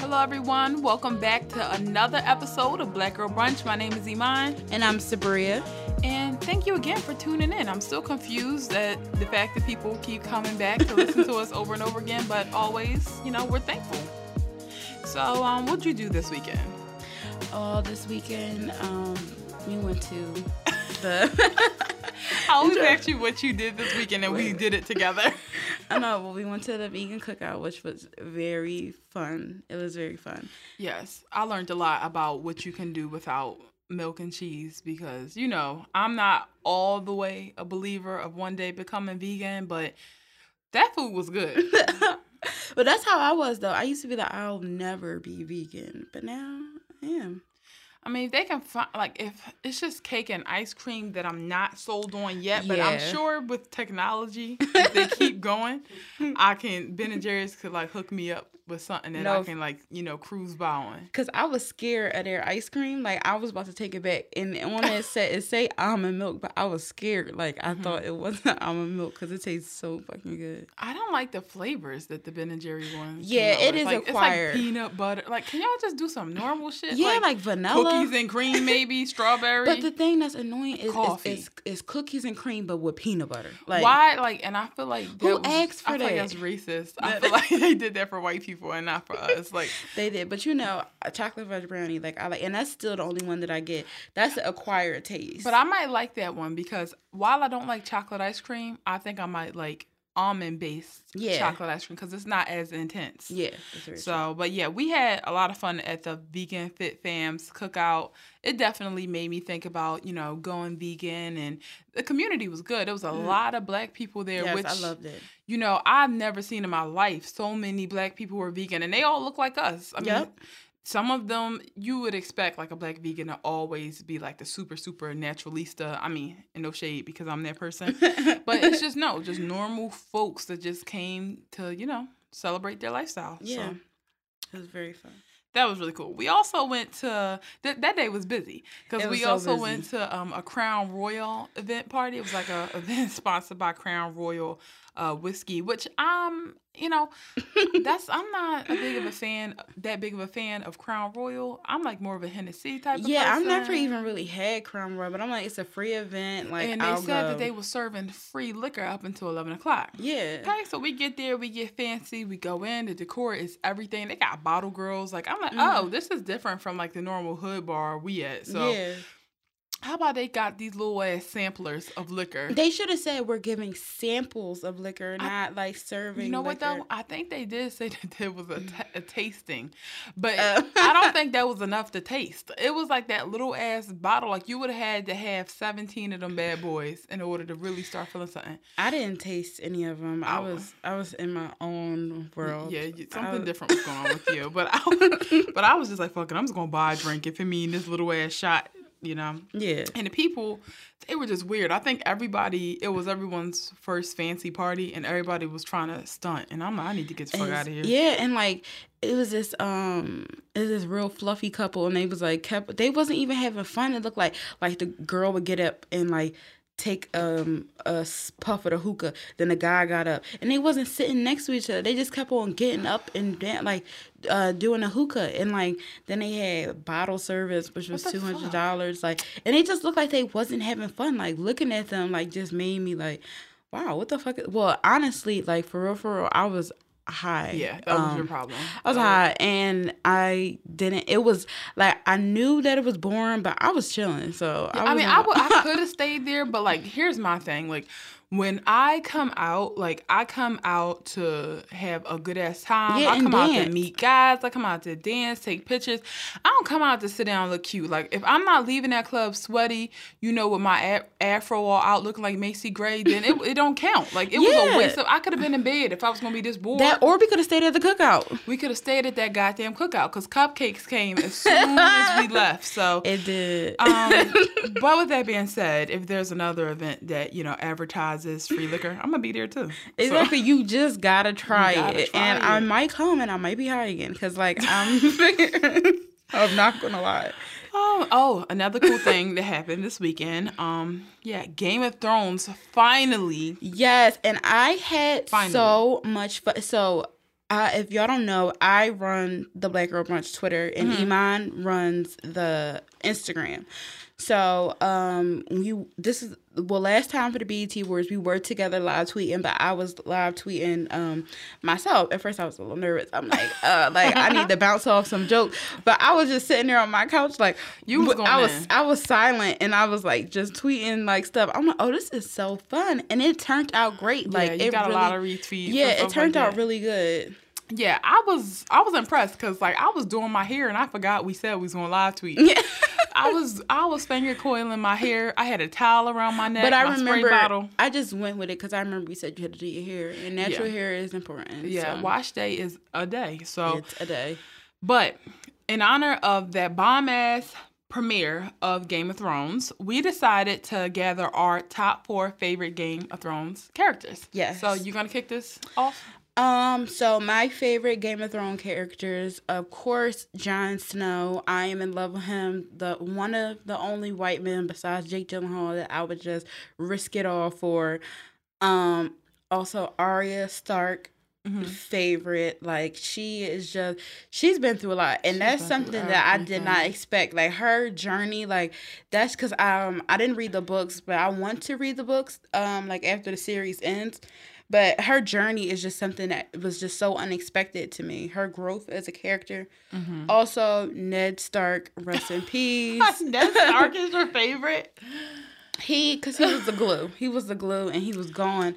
Hello, everyone. Welcome back to another episode of Black Girl Brunch. My name is Iman. And I'm Sabria. And thank you again for tuning in. I'm still confused at the fact that people keep coming back to listen to us over and over again, but always, you know, we're thankful. So, um, what'd you do this weekend? Oh, this weekend, um, we went to the. I always ask you what you did this weekend, and we did it together. I know. Well, we went to the vegan cookout, which was very fun. It was very fun. Yes, I learned a lot about what you can do without milk and cheese because you know I'm not all the way a believer of one day becoming vegan, but that food was good. but that's how I was though. I used to be like, I'll never be vegan, but now I am. I mean, they can find like if it's just cake and ice cream that I'm not sold on yet, but yeah. I'm sure with technology, if they keep going, I can Ben and Jerry's could like hook me up with something that no, I can like you know cruise by on. Cause I was scared of their ice cream. Like I was about to take it back, and on it said it say almond milk, but I was scared. Like I mm-hmm. thought it wasn't almond milk because it tastes so fucking good. I don't like the flavors that the Ben and Jerry ones. Yeah, it is like, acquired. It's like peanut butter. Like, can y'all just do some normal shit? Yeah, like, like vanilla, cookies and cream, maybe strawberry. But the thing that's annoying is, is, is, is, cookies and cream, but with peanut butter. Like why? Like, and I feel like who was, asked for I that? Like that's racist. I feel like they did that for white people and not for us. Like they did, but you know, a chocolate fudge brownie, like I like, and that's still the only one that I get. That's an acquired taste. But I might like that one because while I don't like chocolate ice cream, I think I might like almond based yeah. chocolate ice cream because it's not as intense. Yeah. So, true. but yeah, we had a lot of fun at the Vegan Fit Fams cookout. It definitely made me think about, you know, going vegan and the community was good. There was a mm. lot of black people there, yes, which I loved it. You know, I've never seen in my life so many black people who are vegan and they all look like us. I mean, yep some of them you would expect like a black vegan to always be like the super super naturalista i mean in no shade because i'm that person but it's just no just normal folks that just came to you know celebrate their lifestyle yeah so. it was very fun that was really cool. We also went to that that day was busy because we so also busy. went to um, a Crown Royal event party. It was like a event sponsored by Crown Royal uh, whiskey, which I'm, you know, that's I'm not a big of a fan, that big of a fan of Crown Royal. I'm like more of a Hennessy type. Yeah, I've never even really had Crown Royal, but I'm like, it's a free event. Like, and they I'll said go. that they were serving free liquor up until eleven o'clock. Yeah. Okay, so we get there, we get fancy, we go in. The decor is everything. They got bottle girls. Like I'm like, mm-hmm. oh, this is different from like the normal hood bar we at. So yeah. How about they got these little ass samplers of liquor? They should have said we're giving samples of liquor, not I, like serving. You know liquor. what though? I think they did say that there was a, t- a tasting, but uh. I don't think that was enough to taste. It was like that little ass bottle. Like you would have had to have seventeen of them bad boys in order to really start feeling something. I didn't taste any of them. I oh. was I was in my own world. Yeah, something was... different was going on with you. But I, but I was just like, fucking, I'm just gonna buy a drink if it mean this little ass shot you know? Yeah. And the people, they were just weird. I think everybody, it was everyone's first fancy party and everybody was trying to stunt. And I'm like, I need to get the fuck out of here. Yeah. And like, it was this, um, it was this real fluffy couple and they was like, kept, they wasn't even having fun. It looked like, like the girl would get up and like, take um a puff of the hookah. Then the guy got up, and they wasn't sitting next to each other. They just kept on getting up and dan- like uh doing a hookah, and like then they had bottle service, which was two hundred dollars. Like, and they just looked like they wasn't having fun. Like looking at them, like just made me like, wow, what the fuck? Well, honestly, like for real, for real, I was high. Yeah, that was um, your problem. I was high and I didn't. It was like I knew that it was boring, but I was chilling. So I, I mean, I, w- I could have stayed there, but like, here's my thing. Like, when I come out, like I come out to have a good ass time. Yeah, I come out to meet guys. I come out to dance, take pictures. I don't come out to sit down look cute. Like if I'm not leaving that club sweaty, you know, with my afro all out looking like Macy Gray, then it, it don't count. Like it yeah. was a waste of. I could have been in bed if I was gonna be this bored. That or we could have stayed at the cookout. We could have stayed at that goddamn cookout because cupcakes came as soon as we left. So it did. Um, but with that being said, if there's another event that you know advertises free liquor, I'm gonna be there too. Exactly. So, you just gotta try gotta it, try and it. I might come and I might be high again because like I'm. I'm not gonna lie. Oh, oh, another cool thing that happened this weekend. Um, yeah, Game of Thrones finally. Yes, and I had finally. so much fun. So uh, if y'all don't know, I run the Black Girl Brunch Twitter, and Mm-hmm. Iman runs the Instagram. So, um, we this is well, last time for the BET Awards, we were together live tweeting, but I was live tweeting um myself. At first, I was a little nervous. I'm like, uh, like I need to bounce off some jokes, but I was just sitting there on my couch, like You was going I was in. I was silent, and I was like just tweeting like stuff. I'm like, oh, this is so fun, and it turned out great. Like yeah, you it got really, a lot of retweets. yeah, it turned like out really good. Yeah, I was I was impressed because like I was doing my hair and I forgot we said we was going live tweet. Yeah. I was I was finger coiling my hair. I had a towel around my neck. But I remember, spray bottle. I just went with it because I remember you said you had to do your hair, and natural Yeah. hair is important. Yeah, so wash day is a day. So, it's a day. but in honor of that bomb ass premiere of Game of Thrones, we decided to gather our top four favorite Game of Thrones characters. Yes. So you're gonna kick this off? Um, so my favorite Game of Thrones characters, of course, Jon Snow. I am in love with him. The one of the only white men besides Jake Gyllenhaal that I would just risk it all for. Um, also Arya Stark. Mm-hmm. favorite like she is just she's been through a lot and She's that's something that i did not expect like her journey like that's because um i didn't read the books but i want to read the books um like after the series ends but her journey is just something that was just so unexpected to me her growth as a character Mm-hmm. also ned stark rest in peace Ned Stark is your favorite. he because he was the glue he was the glue and he was gone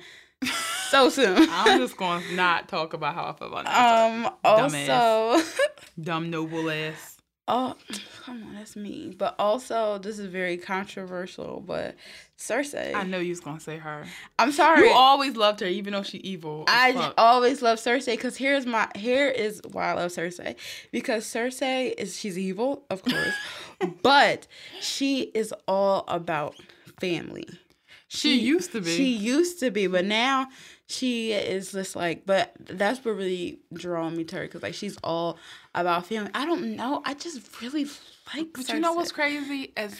so soon I'm just going to not talk about how I feel about Ned Stark. um also Dumb noble ass. Oh, come on, that's me. But also, this is very controversial. But Cersei, I know you was gonna say her. I'm sorry. You always loved her, even though she evil. I fuck. always love Cersei because here's my here is why I love Cersei because Cersei is she's evil, of course, but she is all about family. she, used to be. She used to be, but now she is just like. But that's what really drawing me to her because like she's all about family. I don't know. I just really like. but you know what's crazy? As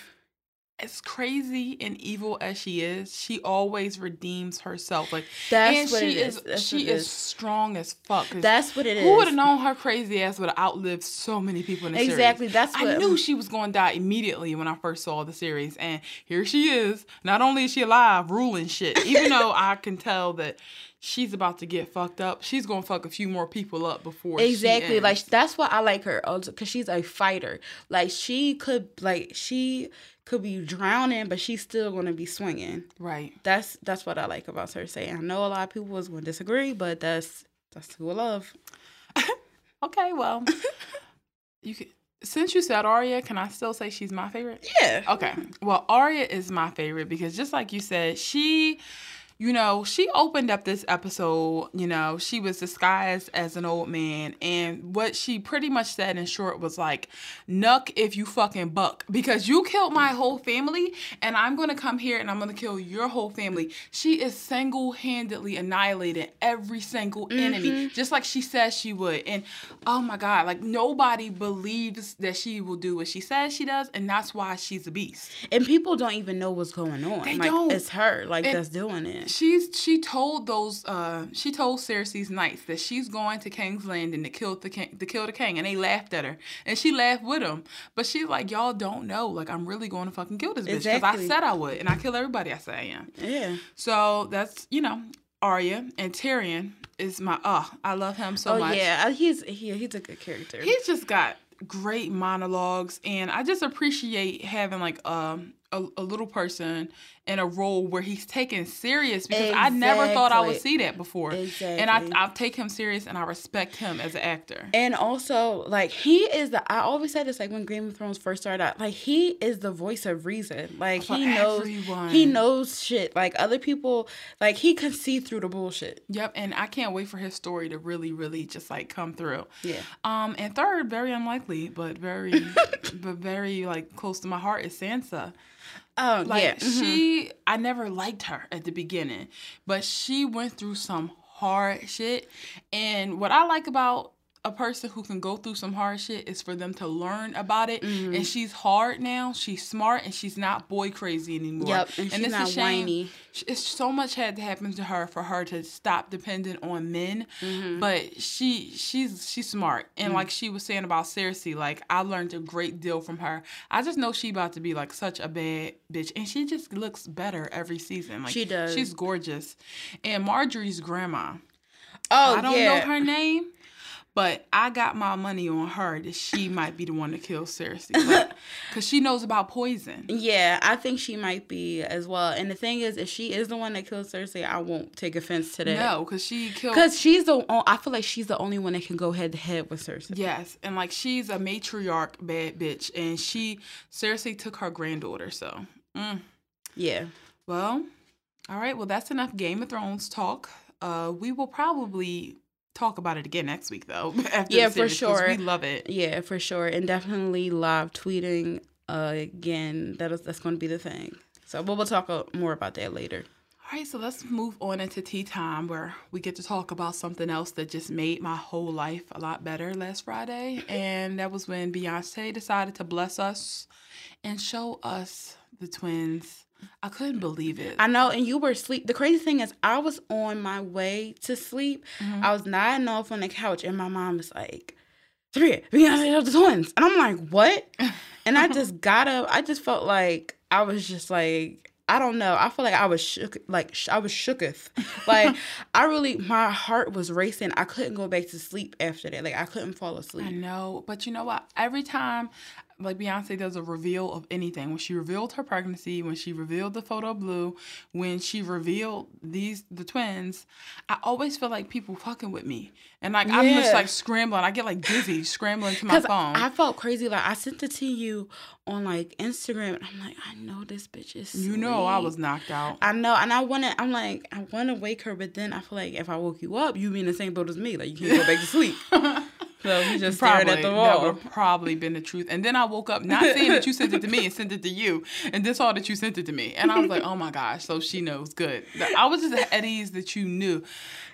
as crazy and evil as she is, she always redeems herself. Like That's and what she it is. is. She what is is. strong as fuck. That's what it is. Who would have known her crazy ass would have outlived so many people in the series? Exactly. That's I knew she was going to die immediately when I first saw the series, and here she is. Not only is she alive, ruling shit. Even though I can tell that she's about to get fucked up, she's gonna fuck a few more people up before. she exactly like that's why I like her because she's a fighter. Like she could like she could be drowning, but she's still gonna be swinging. right. That's that's what I like about Cersei. I know a lot of people was gonna disagree, but that's that's who I love. Okay, well, you can. Since you said Arya, can I still say she's my favorite? Yeah. Okay. Well, Arya is my favorite because just like you said, she, you know, she opened up this episode, you know, she was disguised as an old man. And what she pretty much said in short was like, Nuck if you fucking buck because you killed my whole family and I'm to come here and I'm to kill your whole family. She is single handedly annihilating every single enemy, mm-hmm. just like she says she would. And oh my God, like nobody believes that she will do what she says she does. And that's why she's a beast. And people don't even know what's going on. They like don't. it's her like And- that's doing it. She's she told those uh she told Cersei's knights that she's going to King's Landing to kill the king to kill the king and they laughed at her and she laughed with them but she's like y'all don't know like I'm really going to fucking kill this bitch because Exactly. I said I would and I kill everybody I say I am Yeah. so that's you know Arya and Tyrion is my uh I love him so oh much yeah, he's he, he's a good character. he's just got great monologues and i just appreciate having like um a, a little person in a role where he's taken serious because i never thought i would see that before and I, I take him serious and i respect him as an actor And also, like he is the. I always said this, like when Game of Thrones first started out, like he is the voice of reason. Like For he knows, everyone. he knows shit. Like other people, like he can see through the bullshit. yep and i can't wait for his story to really really just like come through Yeah. um and third very unlikely but very but very like close to my heart is sansa Oh Like yeah. mhm. she, I never liked her at the beginning, but she went through some hard shit. And what I like about a person who can go through some hard shit is for them to learn about it. Mm-hmm. And she's hard now. She's smart and she's not boy crazy anymore. Yep, and she's it's not a shame. whiny. It's so much had to happen to her for her to stop dependent on men. Mm-hmm. But she she's she's smart. And like she was saying about Cersei, like I learned a great deal from her. I just know she about to be like such a bad bitch. And she just looks better every season. Like She does. She's gorgeous. And Margaery's grandma. Oh I don't yeah. know her name, but I got my money on her that she might be the one to kill Cersei, because she knows about poison. Yeah, I think she might be as well. And the thing is, if she is the one that killed Cersei, I won't take offense to that. No, because she killed. Because she's the only, I feel like she's the only one that can go head to head with Cersei. Yes, and like she's a matriarch bad bitch, and she Cersei took her granddaughter. So, mm. Yeah. well, all right. Well, that's enough Game of Thrones talk. Uh, we will probably talk about it again next week, though. After Yeah, the for sure. We love it. Yeah, for sure. And definitely live tweeting uh, again. That is that's going to be the thing. So we'll, we'll talk uh, more about that later. All right, so let's move on into tea time where we get to talk about something else that just made my whole life a lot better last Friday. And that was when Beyonce decided to bless us and show us the twins. I couldn't believe it. I know, and you were asleep. The crazy thing is, I was on my way to sleep. Mm-hmm. I was nodding off on the couch, and my mom was like, Three, Beyonce have the twins. And I'm like, what? And I just got up. I just felt like I was just like, I don't know. I feel like I was shook, like sh- I was shooketh. Like I really, my heart was racing. I couldn't go back to sleep after that. Like I couldn't fall asleep. I know, but you know what? Every time, like Beyonce does a reveal of anything, when she revealed her pregnancy, when she revealed the photo Blue, when she revealed these the twins, I always feel like people fucking with me, and like I'm just like scrambling. I get like dizzy scrambling to my phone. I felt crazy. Like I sent it to you on like Instagram, I'm like, I know this bitch is. you know, I was knocked out. I know, and I want to. I'm like, I want to wake her, but then I feel like if I woke you up, you'd be in the same boat as me. Like you can't go back to sleep. so we just Probably at the that wall. would probably been the truth. And then I woke up not seeing that you sent it to me and sent it to you, and then saw that you sent it to me, and I was like, oh my gosh, so she knows. Good. I was just at ease that you knew.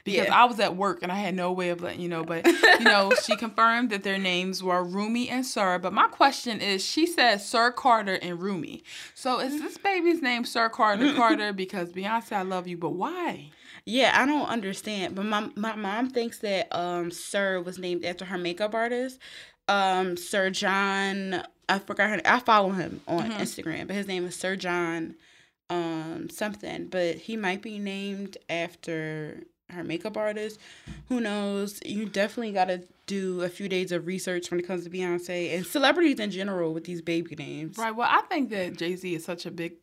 Because Yeah. I was at work and I had no way of letting you know, but you know, she confirmed that their names were Rumi and Sir. But my question is, she said Sir Carter and Rumi. So is mm-hmm. this baby's name Sir Carter Carter? Because Beyonce, I love you, but why? Yeah, I don't understand. But my my mom thinks that um Sir was named after her makeup artist. Um Sir John I forgot her I follow him on Instagram, but his name is Sir John um something. But he might be named after her makeup artist. Who knows? You definitely gotta do a few days of research when it comes to Beyonce and celebrities in general with these baby names. Right. Well, I think that Jay Z is such a big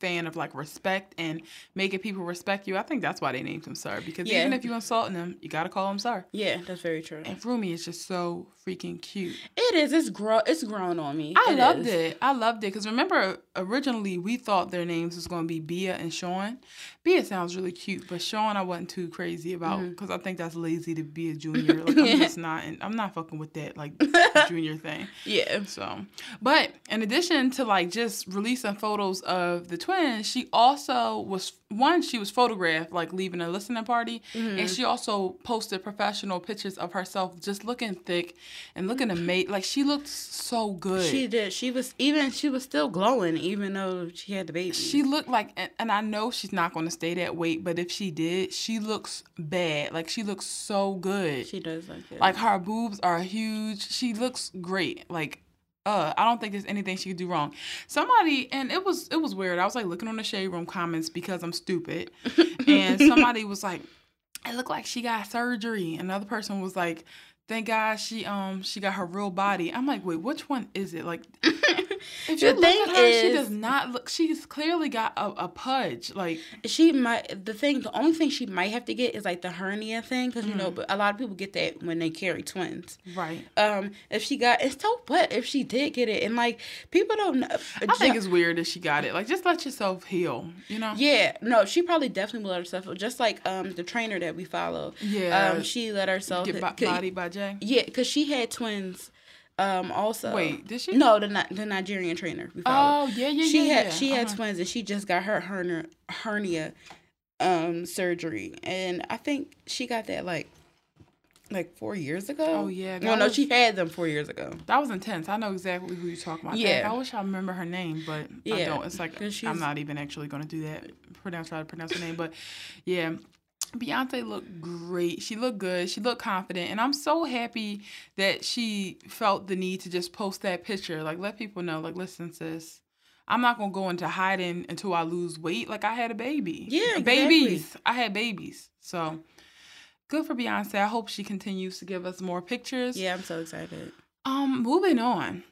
fan of like respect and making people respect you. I think that's why they named him Sir. Because Yeah. even if you insulting him, you gotta call him Sir. Yeah, that's very true. And Rumi is just so freaking cute. It is. It's grow. It's grown on me. I It loved is. it. I loved it because remember originally we thought their names was going to be Bia and Sean. Bia sounds really cute, but Sean I wasn't too crazy about Mm-hmm. because I think that's lazy to be a junior. Like I'm just not, and I'm not fucking with that like junior thing. Yeah. So, but in addition to like just releasing photos of the twins, she also was one. She was photographed like leaving a listening party, Mm-hmm. and she also posted professional pictures of herself just looking thick and looking amazing. Like she looked so good. She did. She was even. She was still glowing, even though she had the baby. She looked like, and, and I know she's not going to stay that weight, but if she did, she looks bad. Like she looks so good. She does like that. Like her boobs are huge. She looks great. Like uh, I don't think there's anything she could do wrong. Somebody and it was it was weird. I was like looking on the shade room comments because I'm stupid, and somebody was like, "It looked like she got surgery." Another person was like, "Thank God she um she got her real body." I'm like, "Wait, which one is it?" Like, if The thing her, she does not look. She's clearly got a, a pudge. Like, she might. The thing. The only thing she might have to get is like the hernia thing, because you know, Mm. but a lot of people get that when they carry twins. right. Um, if she got, it's so what if she did get it, and like people don't know. I think it's weird that she got it. Like, just let yourself heal. You know. Yeah, no, she probably definitely will let herself. Just like um the trainer that we follow. Yeah. Um, she let herself Get bo- could- bodied by Jay. Yeah, because she had twins. Um, also. Wait, did she? No, the the Nigerian trainer we. Oh yeah, yeah, she yeah. had yeah. she had Uh-huh. twins and she just got her hernia hernia um surgery and I think she got that like like four years ago. Oh yeah. Well, no, was, she had them four years ago. That was intense. I know exactly who you're talking about. Yeah. I wish I remember her name, but yeah. I don't. It's like I'm not even actually gonna do that. Pronounce try to pronounce her name, but yeah. Beyonce looked great. She looked good. She looked confident. And I'm so happy that she felt the need to just post that picture. Like, let people know, like, listen, sis, I'm not going to go into hiding until I lose weight. Like, I had a baby. Yeah, exactly. Babies. I had babies. So, good for Beyonce. I hope she continues to give us more pictures. Yeah, I'm so excited. Um, moving on.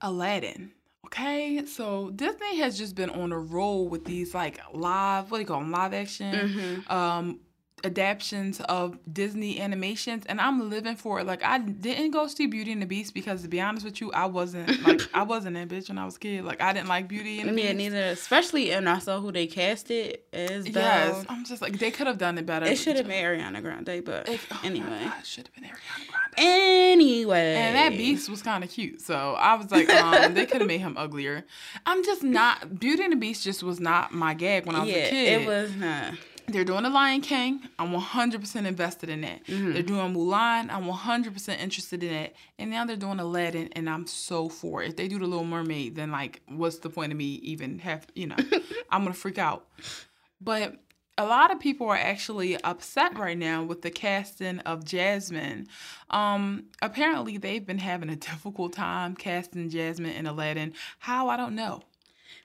Aladdin. Okay, so Disney has just been on a roll with these like live, what do you call them, live action mm-hmm. um, adaptations of Disney animations, and I'm living for it. Like I didn't go see Beauty and the Beast because, to be honest with you, I wasn't like I wasn't that bitch when I was a kid. Like I didn't like Beauty and the yeah, Beast. neither. Especially and I saw who they casted as Belle. Yes, I'm just like they could have done it better. It should have been Ariana Grande, but it, oh anyway, should have been Ariana Grande. Anyway. And that beast was kind of cute. So I was like, um, they could have made him uglier. I'm just not, Beauty and the Beast just was not my gag when I was yeah, a kid. It was not. They're doing The Lion King. I'm 100% invested in that. Mm-hmm. They're doing Mulan. I'm 100% interested in that. And now they're doing Aladdin, and I'm so for it. If they do The Little Mermaid, then, like, what's the point of me even have, you know, I'm going to freak out. But a lot of people are actually upset right now with the casting of Jasmine. Um, apparently, they've been having a difficult time casting Jasmine in Aladdin. How I don't know.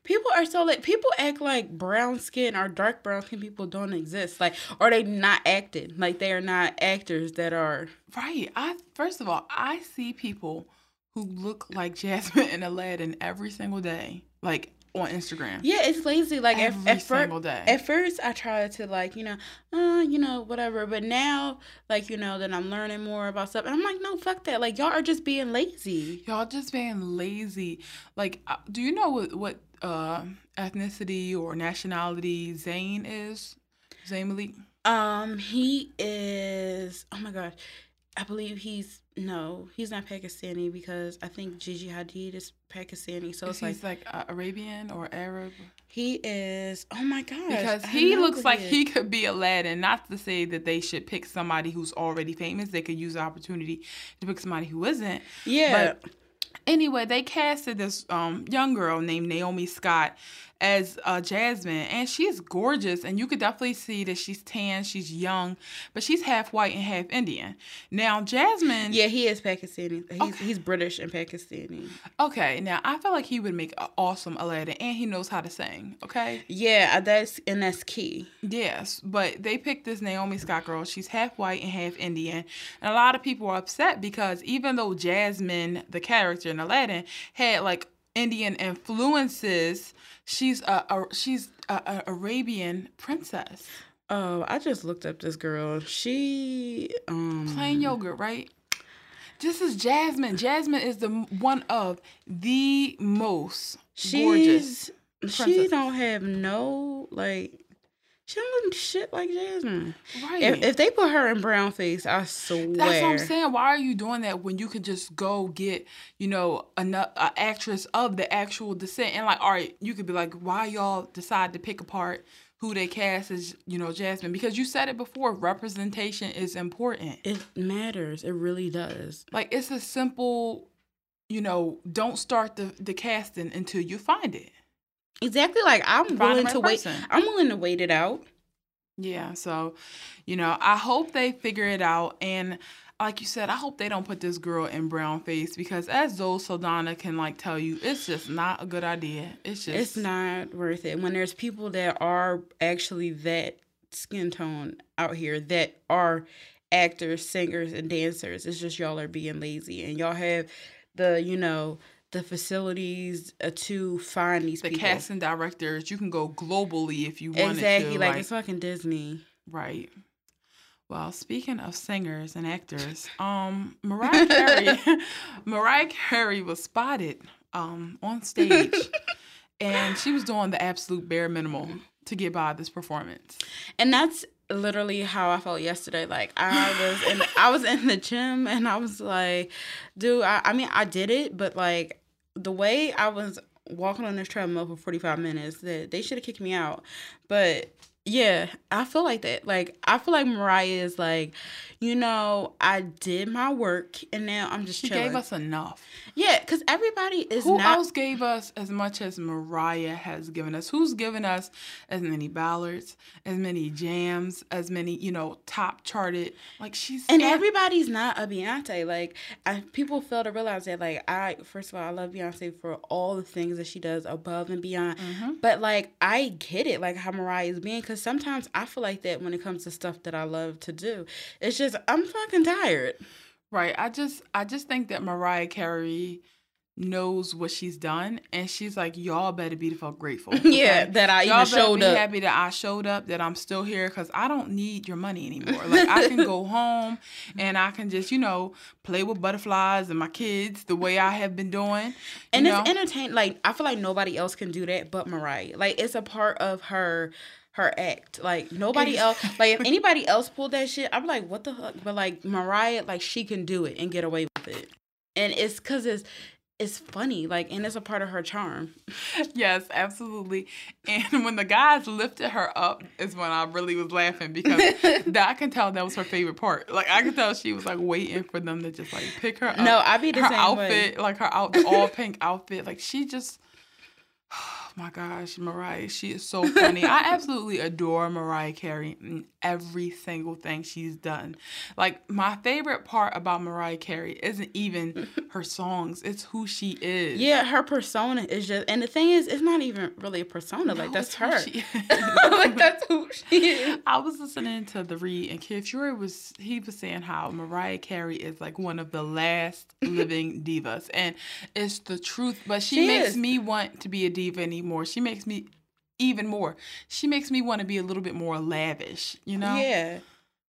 People are so like people act like brown skin or dark brown skin people don't exist. Like, are they not acting? Like they are not actors that are right. I first of all, I see people who look like Jasmine and Aladdin every single day. Like on Instagram. Yeah, it's lazy. Like every at, at single day. At first, I tried to like you know, uh, you know, whatever. But now, like you know, that I'm learning more about stuff, and I'm like, no, fuck that. Like y'all are just being lazy. Y'all just being lazy. Like, uh, do you know what what uh, ethnicity or nationality Zayn is? Zayn Malik. Um, he is. Oh my god, I believe he's no, he's not Pakistani because I think Gigi Hadid is Pakistani. So it's like, like uh, Arabian or Arab. He is. Oh my god! Because he looks like he could be Aladdin. Not to say that they should pick somebody who's already famous. They could use the opportunity to pick somebody who isn't. Yeah. But anyway, they casted this um, young girl named Naomi Scott as uh, Jasmine, and she's gorgeous, and you could definitely see that she's tan, she's young, but she's half white and half Indian. Now, Jasmine, yeah, he is Pakistani. He's okay. he's British and Pakistani. Okay, now I feel like he would make an awesome Aladdin, and he knows how to sing. Okay, yeah, uh, that's and that's key. Yes, but they picked this Naomi Scott girl. She's half white and half Indian, and a lot of people are upset because even though Jasmine, the character in Aladdin, had like Indian influences she's a, a she's a, a Arabian princess. Oh, I just looked up this girl. She um plain yogurt, right? This is Jasmine. Jasmine is the one of the most she's, gorgeous. She don't have no like she don't look shit like Jasmine. Hmm. Right. If, if, they put her in brown face, I swear. That's what I'm saying. Why are you doing that when you could just go get, you know, an actress of the actual descent? And like, all right, you could be like, why y'all decide to pick apart who they cast as, you know, Jasmine? Because you said it before, representation is important. It matters. It really does. Like, it's a simple, you know, don't start the, the casting until you find it. Exactly. Like I'm willing to wait. I'm willing to wait it out. Yeah. So, you know, I hope they figure it out. And like you said, I hope they don't put this girl in brown face because as Zoe Saldana can like tell you, it's just not a good idea. It's just it's not worth it. When there's people that are actually that skin tone out here that are actors, singers, and dancers, it's just y'all are being lazy and y'all have the, you know, the facilities uh, to find these the people. casting directors. You can go globally if you want exactly to. like, like it's fucking Disney, right? Well, speaking of singers and actors, um, Mariah Carey, Mariah Carey was spotted um on stage, and she was doing the absolute bare minimum to get by this performance. And that's literally how I felt yesterday. Like I was in I was in the gym and I was like, dude, I, I mean I did it, but like the way I was walking on this treadmill for 45 minutes that they should have kicked me out. But Yeah, I feel like that. Like I feel like Mariah is like, you know, I did my work and now I'm just. She chilling. gave us enough. Yeah, because everybody is. Who not... else gave us as much as Mariah has given us? Who's given us as many ballads, as many jams, as many you know top charted? Like she's and everybody's not a Beyonce. Like I, people fail to realize that. Like I, first of all, I love Beyonce for all the things that she does above and beyond. Mm-hmm. But like I get it, like how Mariah is being, because sometimes I feel like that when it comes to stuff that I love to do. It's just I'm fucking tired. Right. I just I just think that Mariah Carey knows what she's done and she's like y'all better be the fuck grateful. Yeah that i y'all even showed be up. happy that i showed up that i'm still here because i don't need your money anymore. Like i can go home and i can just you know play with butterflies and my kids the way i have been doing and it's entertaining like i feel like nobody else can do that but mariah. Like it's a part of her her act. Like nobody else. Like if anybody else pulled that shit, I'm like, what the fuck? But like Mariah, like she can do it and get away with it, and it's because it's it's funny, like, and it's a part of her charm. Yes, absolutely. And when the guys lifted her up, is when I really was laughing because that, I can tell that was her favorite part. Like I could tell she was like waiting for them to just like pick her up. No, I be the her same outfit, way. like her out all pink outfit, like she just Oh my gosh, Mariah, she is so funny. I absolutely adore Mariah Carey in every single thing she's done. Like my favorite part about Mariah Carey isn't even her songs; it's who she is. Yeah, her persona is just, and the thing is, it's not even really a persona. No, like that's her. like that's who she is. I was listening to the read, and Kid Fury was he was saying how Mariah Carey is like one of the last living divas, and it's the truth. But she, She makes is. me want to be a diva anymore. She makes me even more. She makes me want to be a little bit more lavish, you know. Yeah,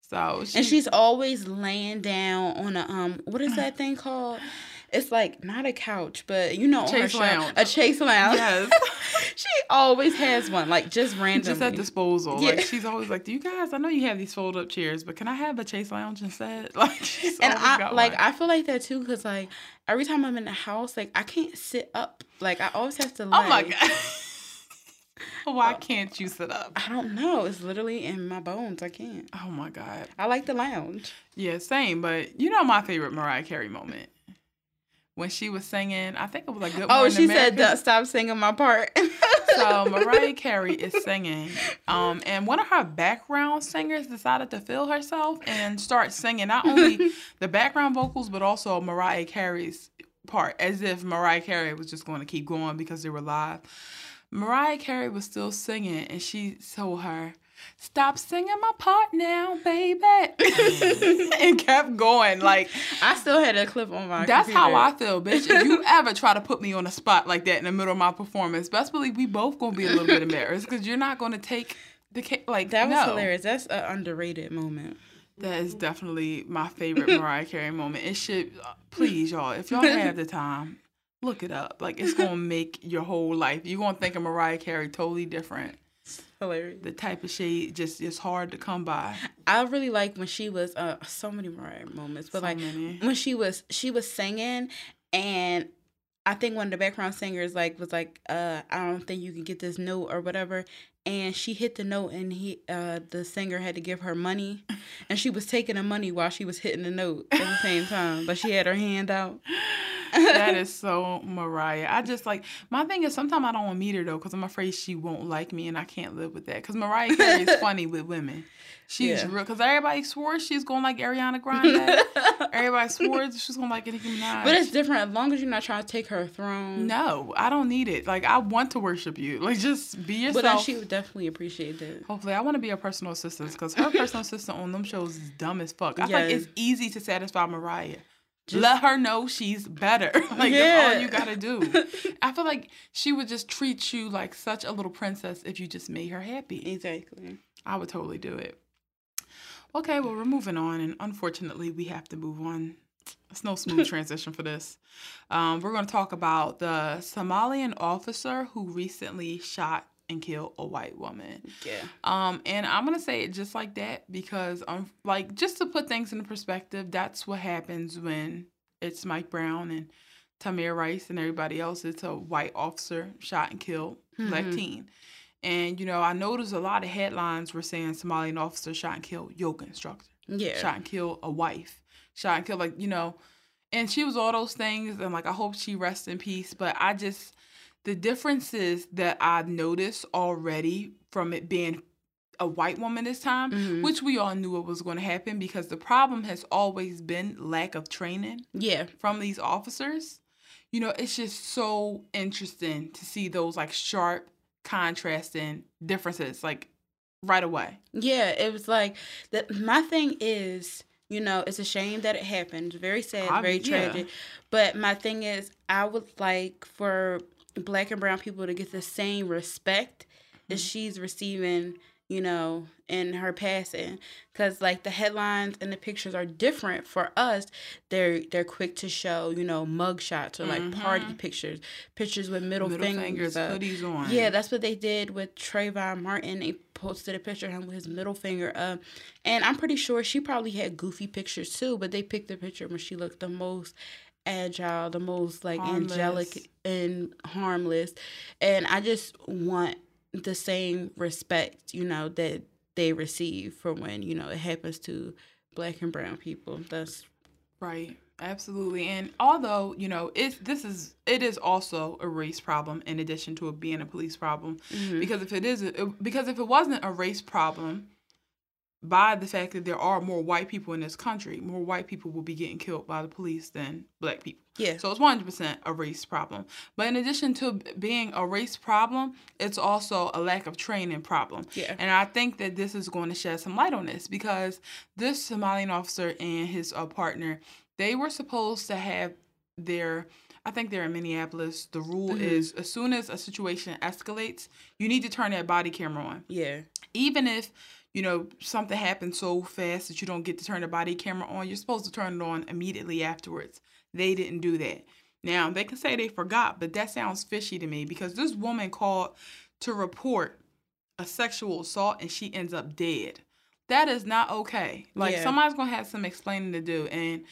So she, and she's always laying down on a um, what is that thing called? It's like not a couch, but you know, Chase show- lounge. a chase lounge. yes, she always has one, like just randomly. just at disposal. Yeah. Like she's always like, "Do you guys? I know you have these fold up chairs, but can I have a Chase Lounge instead?" Like she's and I like one. I feel like that too because like every time I'm in the house, like I can't sit up. Like I always have to. Lay. Oh my god. Why uh, can't you sit up? I don't know. It's literally in my bones. I can't. Oh my god. I like the lounge. Yeah, same. But you know my favorite Mariah Carey moment when she was singing. I think it was a Good one. Oh, she said, America. "Duh, "Stop singing my part." So Mariah Carey is singing, um, and one of her background singers decided to fill herself and start singing not only the background vocals but also Mariah Carey's part, as if Mariah Carey was just going to keep going because they were live. Mariah Carey was still singing, and she told her, "Stop singing my part now, baby," and kept going like. I still had a clip on my. That's how. I feel, bitch. If you ever try to put me on a spot like that in the middle of my performance, best believe we both gonna be a little bit embarrassed because you're not gonna take the ca- like That was no. hilarious. That's an underrated moment. That is definitely my favorite Mariah Carey moment. It should uh, please y'all if y'all have the time, look it up. Like it's gonna make your whole life. You're gonna think of Mariah Carey totally different. Hilarious. The type of shade just is hard to come by. I really like when she was uh so many Mariah moments, but So like many. when she was she was singing and I think one of the background singers like was like, uh, I don't think you can get this note or whatever. And she hit the note and he uh the singer had to give her money and she was taking the money while she was hitting the note at the same time. But she had her hand out. That is so Mariah. I just like my thing is sometimes I don't want to meet her though because I'm afraid she won't like me and I can't live with that. Because Mariah Carey is funny with women. She's Yeah. real because everybody swore she's going like Ariana Grande. everybody swore she's going like Nicki Minaj. But it's different as long as you're not trying to take her throne. no, I don't need it. Like I want to worship you. Like just be yourself. But then she would definitely appreciate that. Hopefully, I want to be a personal assistant because her personal assistant on them shows is dumb as fuck. I feel like it's easy to satisfy Mariah. Just- Let her know she's better. like Yeah. that's all you gotta do. I feel like she would just treat you like such a little princess if you just made her happy. Exactly. I would totally do it. Okay, well we're moving on, and unfortunately we have to move on. It's no smooth transition for this. Um, we're going to talk about the Somalian officer who recently shot and kill a white woman. Yeah. Um, and I'm gonna say it just like that because um, like just to put things into perspective, that's what happens when it's Mike Brown and Tamir Rice and everybody else. It's a white officer shot and killed black Mhm. teen, And you know, I noticed a lot of headlines were saying Somalian officer shot and killed yoga instructor. Yeah. Shot and killed a wife. Shot and killed like, you know, and she was all those things and like I hope she rests in peace. But I just the differences that I've noticed already from it being a white woman this time, Mhm. which we all knew it was going to happen because the problem has always been lack of training Yeah. from these officers. You know, it's just so interesting to see those like sharp contrasting differences like right away. Yeah, it was like that. My thing is, you know, it's a shame that it happened. Very sad, I- very yeah. tragic. But my thing is, I would like for black and brown people to get the same respect Mm-hmm. she's receiving, you know, in her passing. Because like the headlines and the pictures are different for us. They're they're quick to show, you know, mug shots or like party pictures, pictures with middle, Mm-hmm. Middle fingers, fingers, up. hoodies on. Yeah, that's what they did with Trayvon Martin. They posted a picture of him with his middle finger up. And I'm pretty sure she probably had goofy pictures too, but they picked the picture when she looked the most agile, the most like Harmless. angelic and harmless. And I just want the same respect, you know, that they receive for when, you know, it happens to black and brown people. That's Right. Absolutely. And although, you know, it's this is it is also a race problem in addition to it being a police problem. Mm-hmm. Because if it is because if it wasn't a race problem by the fact that there are more white people in this country, more white people will be getting killed by the police than black people. yeah. So it's 100% a race problem. But in addition to being a race problem, it's also a lack of training problem. Yeah. And I think that this is going to shed some light on this because this Somalian officer and his uh, partner, they were supposed to have their I think they're in Minneapolis. The rule is as soon as a situation escalates, you need to turn that body camera on Yeah. even if you know something happens so fast that you don't get to turn the body camera on you're supposed to turn it on immediately afterwards. They didn't do that. Now they can say they forgot but that sounds fishy to me because this woman called to report a sexual assault and she ends up dead. That is not okay. Like Yeah. somebody's gonna have some explaining to do and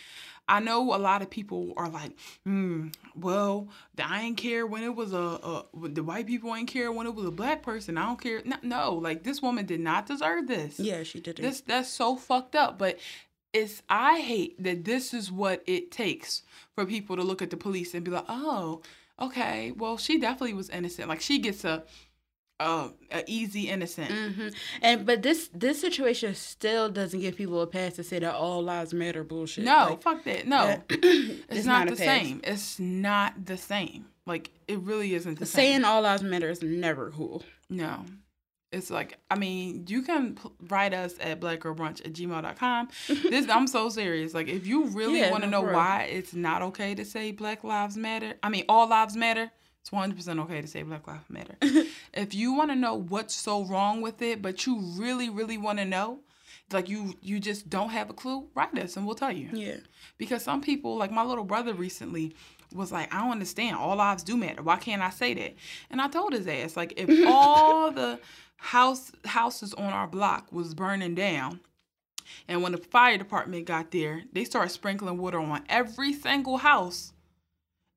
I know a lot of people are like, hmm, well, I ain't care when it was a, a the white people ain't care when it was a black person. I don't care. No, no, like this woman did not deserve this. Yeah, she did it. This that's so fucked up. But it's I hate that this is what it takes for people to look at the police and be like, oh, okay, well, she definitely was innocent. Like she gets a a, a easy innocent. hmm And but this this situation still doesn't give people a pass to say that all lives matter bullshit. No, Like, fuck that. No, that- it's, it's not, not the pass. same. It's not the same. Like it really isn't the same. saying all lives matter is never cool. No. It's like, I mean, you can write us at blackgirlbrunch at gmail.com. This, I'm so serious. Like, if you really Yeah, want to no, know real. why it's not okay to say Black Lives Matter, I mean, all lives matter, it's 100% okay to say Black Lives Matter. if you want to know what's so wrong with it, but you really, really want to know, like you you just don't have a clue, write us and we'll tell you. Yeah. Because some people, like my little brother recently, was like, I don't understand. All lives do matter. Why can't I say that? And I told his ass, like, if all the house houses on our block was burning down, and when the fire department got there, they started sprinkling water on every single house.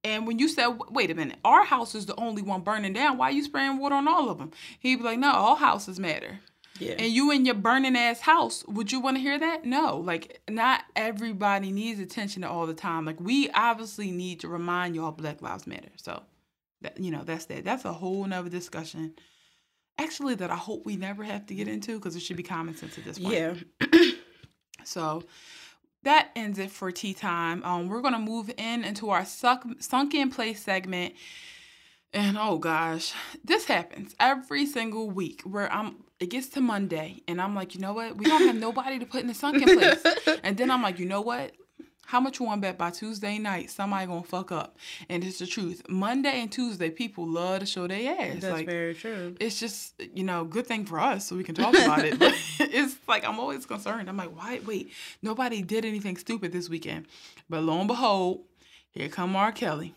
And when you said, wait a minute, our house is the only one burning down, why are you spraying water on all of them? He'd be like, no, all houses matter. Yeah. And you in your burning ass house, would you want to hear that? No. Like, not everybody needs attention all the time. Like, we obviously need to remind y'all Black Lives Matter. So, that, you know, that's that. That's a whole nother discussion. Actually, that I hope we never have to get into because it should be common sense at this point. yeah. So that ends it for tea time. Um, we're gonna move in into our suck, sunk in place segment. And oh gosh, this happens every single week where I'm it gets to Monday and I'm like, you know what? We don't have nobody to put in the sunken place. And then I'm like, you know what? How much you want to bet by Tuesday night somebody gonna fuck up? And it's the truth. Monday and Tuesday, people love to show their ass. That's like very true. it's just you know good thing for us so we can talk about it but it's like i'm always concerned i'm like why wait nobody did anything stupid this weekend but lo and behold here come r kelly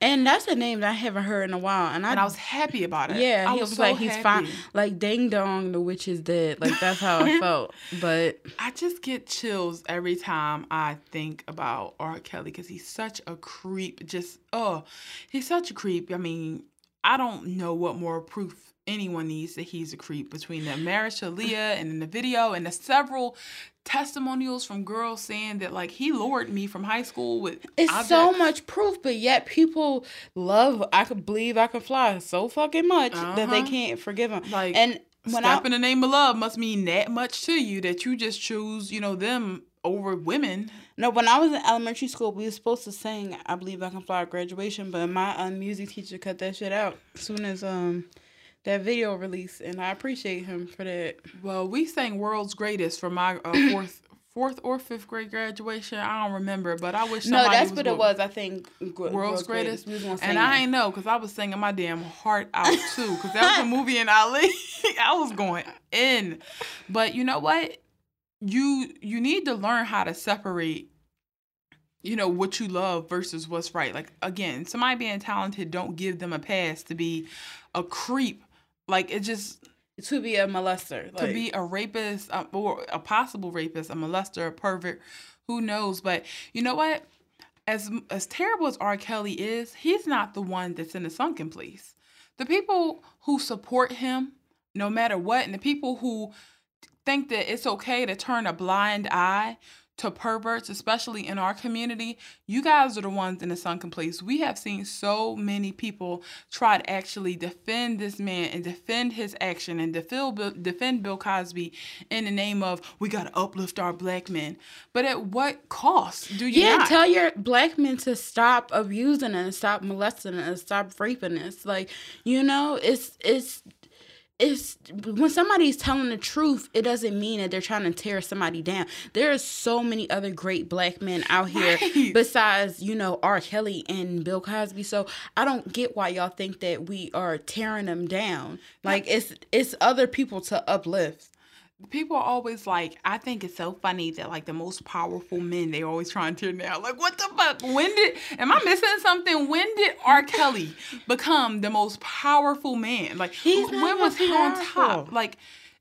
And that's a name that I haven't heard in a while. And I, and i was happy about it yeah, I he was, so like, he's fine. Like, ding dong, the witch is dead. Like, that's how I felt. But i just get chills every time i think about r kelly because he's such a creep just oh he's such a creep i mean i don't know what more proof anyone needs that he's a creep between the marriage to Aaliyah and in the video and the several testimonials from girls saying that like he lured me from high school with it's objects. so much proof but yet people love i could believe i can fly so fucking much uh-huh. that they uh-huh. can't forgive him like and when step I, in the name of love must mean that much to you that you just choose you know them over women no when i was in elementary school we were supposed to sing i believe i can fly at graduation but my um, music teacher cut that shit out as soon as um that video release, and I appreciate him for that. Well, we sang "World's Greatest" for my uh, fourth. Fourth or fifth grade graduation, I don't remember, but I wish no. That's what it was. I think World's, World's Greatest, greatest. and I ain't know because I was singing my damn heart out too. Because that was a movie in Ali. I was going in, but you know what? You you need to learn how to separate you know what you love versus what's right like again somebody being talented don't give them a pass to be a creep like it just to be a molester, like. to be a rapist uh, or a possible rapist, a molester, a pervert, who knows? But you know what? As as terrible as R. Kelly is, he's not the one that's in the sunken place. The people who support him, no matter what, and the people who think that it's okay to turn a blind eye to perverts, especially in our community, you guys are the ones in the sunken place. We have seen so many people try to actually defend this man and defend his action and defend, defend Bill Cosby in the name of we got to uplift our black men. But at what cost do you? Yeah, not? tell your black men to stop abusing and stop molesting and stop raping us. Like you know, it's it's it's when somebody's telling the truth, it doesn't mean that they're trying to tear somebody down. There are so many other great black men out here right. besides, you know, R. Kelly and Bill Cosby. So I don't get why y'all think that we are tearing them down. Like it's it's other people to uplift people are always like, I think it's so funny that like the most powerful men they always trying to tear down. Like, what the fuck? When did am I missing something? When did R. Kelly become the most powerful man? Like, He's when was he on top? Like.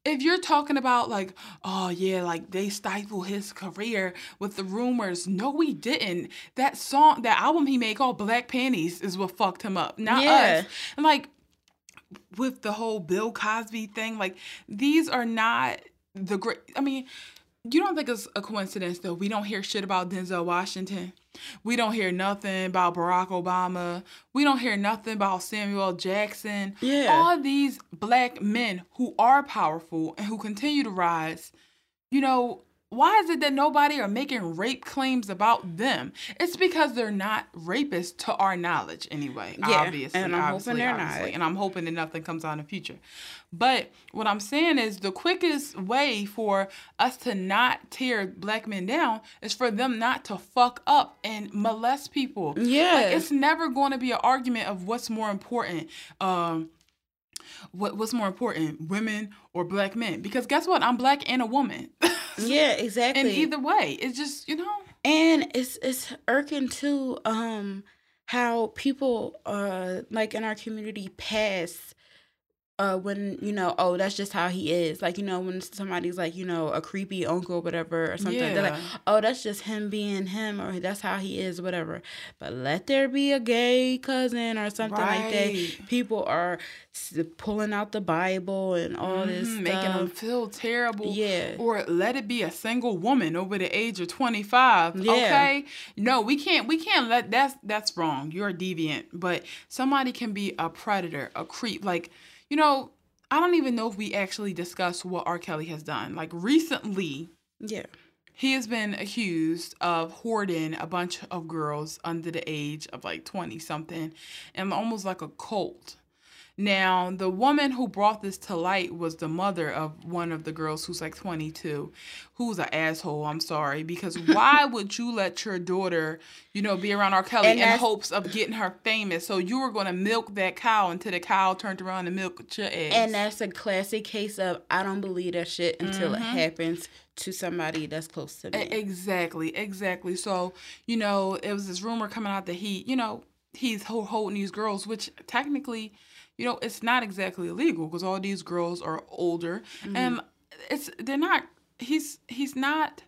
If you're talking about like, oh yeah, like they stifle his career with the rumors, no, we didn't. That song, that album he made called Black Panties is what fucked him up, not yeah. us. And like, with the whole Bill Cosby thing. Like these are not the great. I mean, you don't think it's a coincidence though? We don't hear shit about Denzel Washington. We don't hear nothing about Barack Obama. We don't hear nothing about Samuel Jackson. Yeah. All these black men who are powerful and who continue to rise, you know, why is it that nobody are making rape claims about them? It's because they're not rapists to our knowledge anyway. Yeah, obviously, and I'm obviously, hoping they're obviously, not. And I'm hoping that nothing comes out in the future. But what I'm saying is the quickest way for us to not tear black men down is for them not to fuck up and molest people. Yeah. Like, it's never going to be an argument of what's more important. Um, what what's more important, women or black men? Because guess what? I'm black and a woman. yeah, exactly. And either way, it's just you know. And it's it's irking too. Um, how people uh like in our community pass uh when you know oh that's just how he is. Like you know when somebody's like you know a creepy uncle or whatever or something yeah. they're like oh that's just him being him or that's how he is whatever. But let there be a gay cousin or something right. like that. People are pulling out the bible and all mm-hmm, this making them feel terrible. Yeah. Or let it be a single woman over the age of 25 yeah. okay? No we can't we can't let that's that's wrong. You're a deviant. But somebody can be a predator a creep. Like you know, I don't even know if we actually discussed what R. Kelly has done. Like recently, yeah, he has been accused of hoarding a bunch of girls under the age of like 20 something and almost like a cult. Now, the woman who brought this to light was the mother of one of the girls who's like 22, who's an asshole. I'm sorry. Because why would you let your daughter, you know, be around R. Kelly and in hopes of getting her famous? So you were going to milk that cow until the cow turned around and milked your eggs. And that's a classic case of I don't believe that shit until mm-hmm. it happens to somebody that's close to me. Exactly, exactly. So, you know, it was this rumor coming out that he, you know, he's holding these girls, which technically you know, it's not exactly illegal because all these girls are older mm-hmm. and it's they're not he's he's not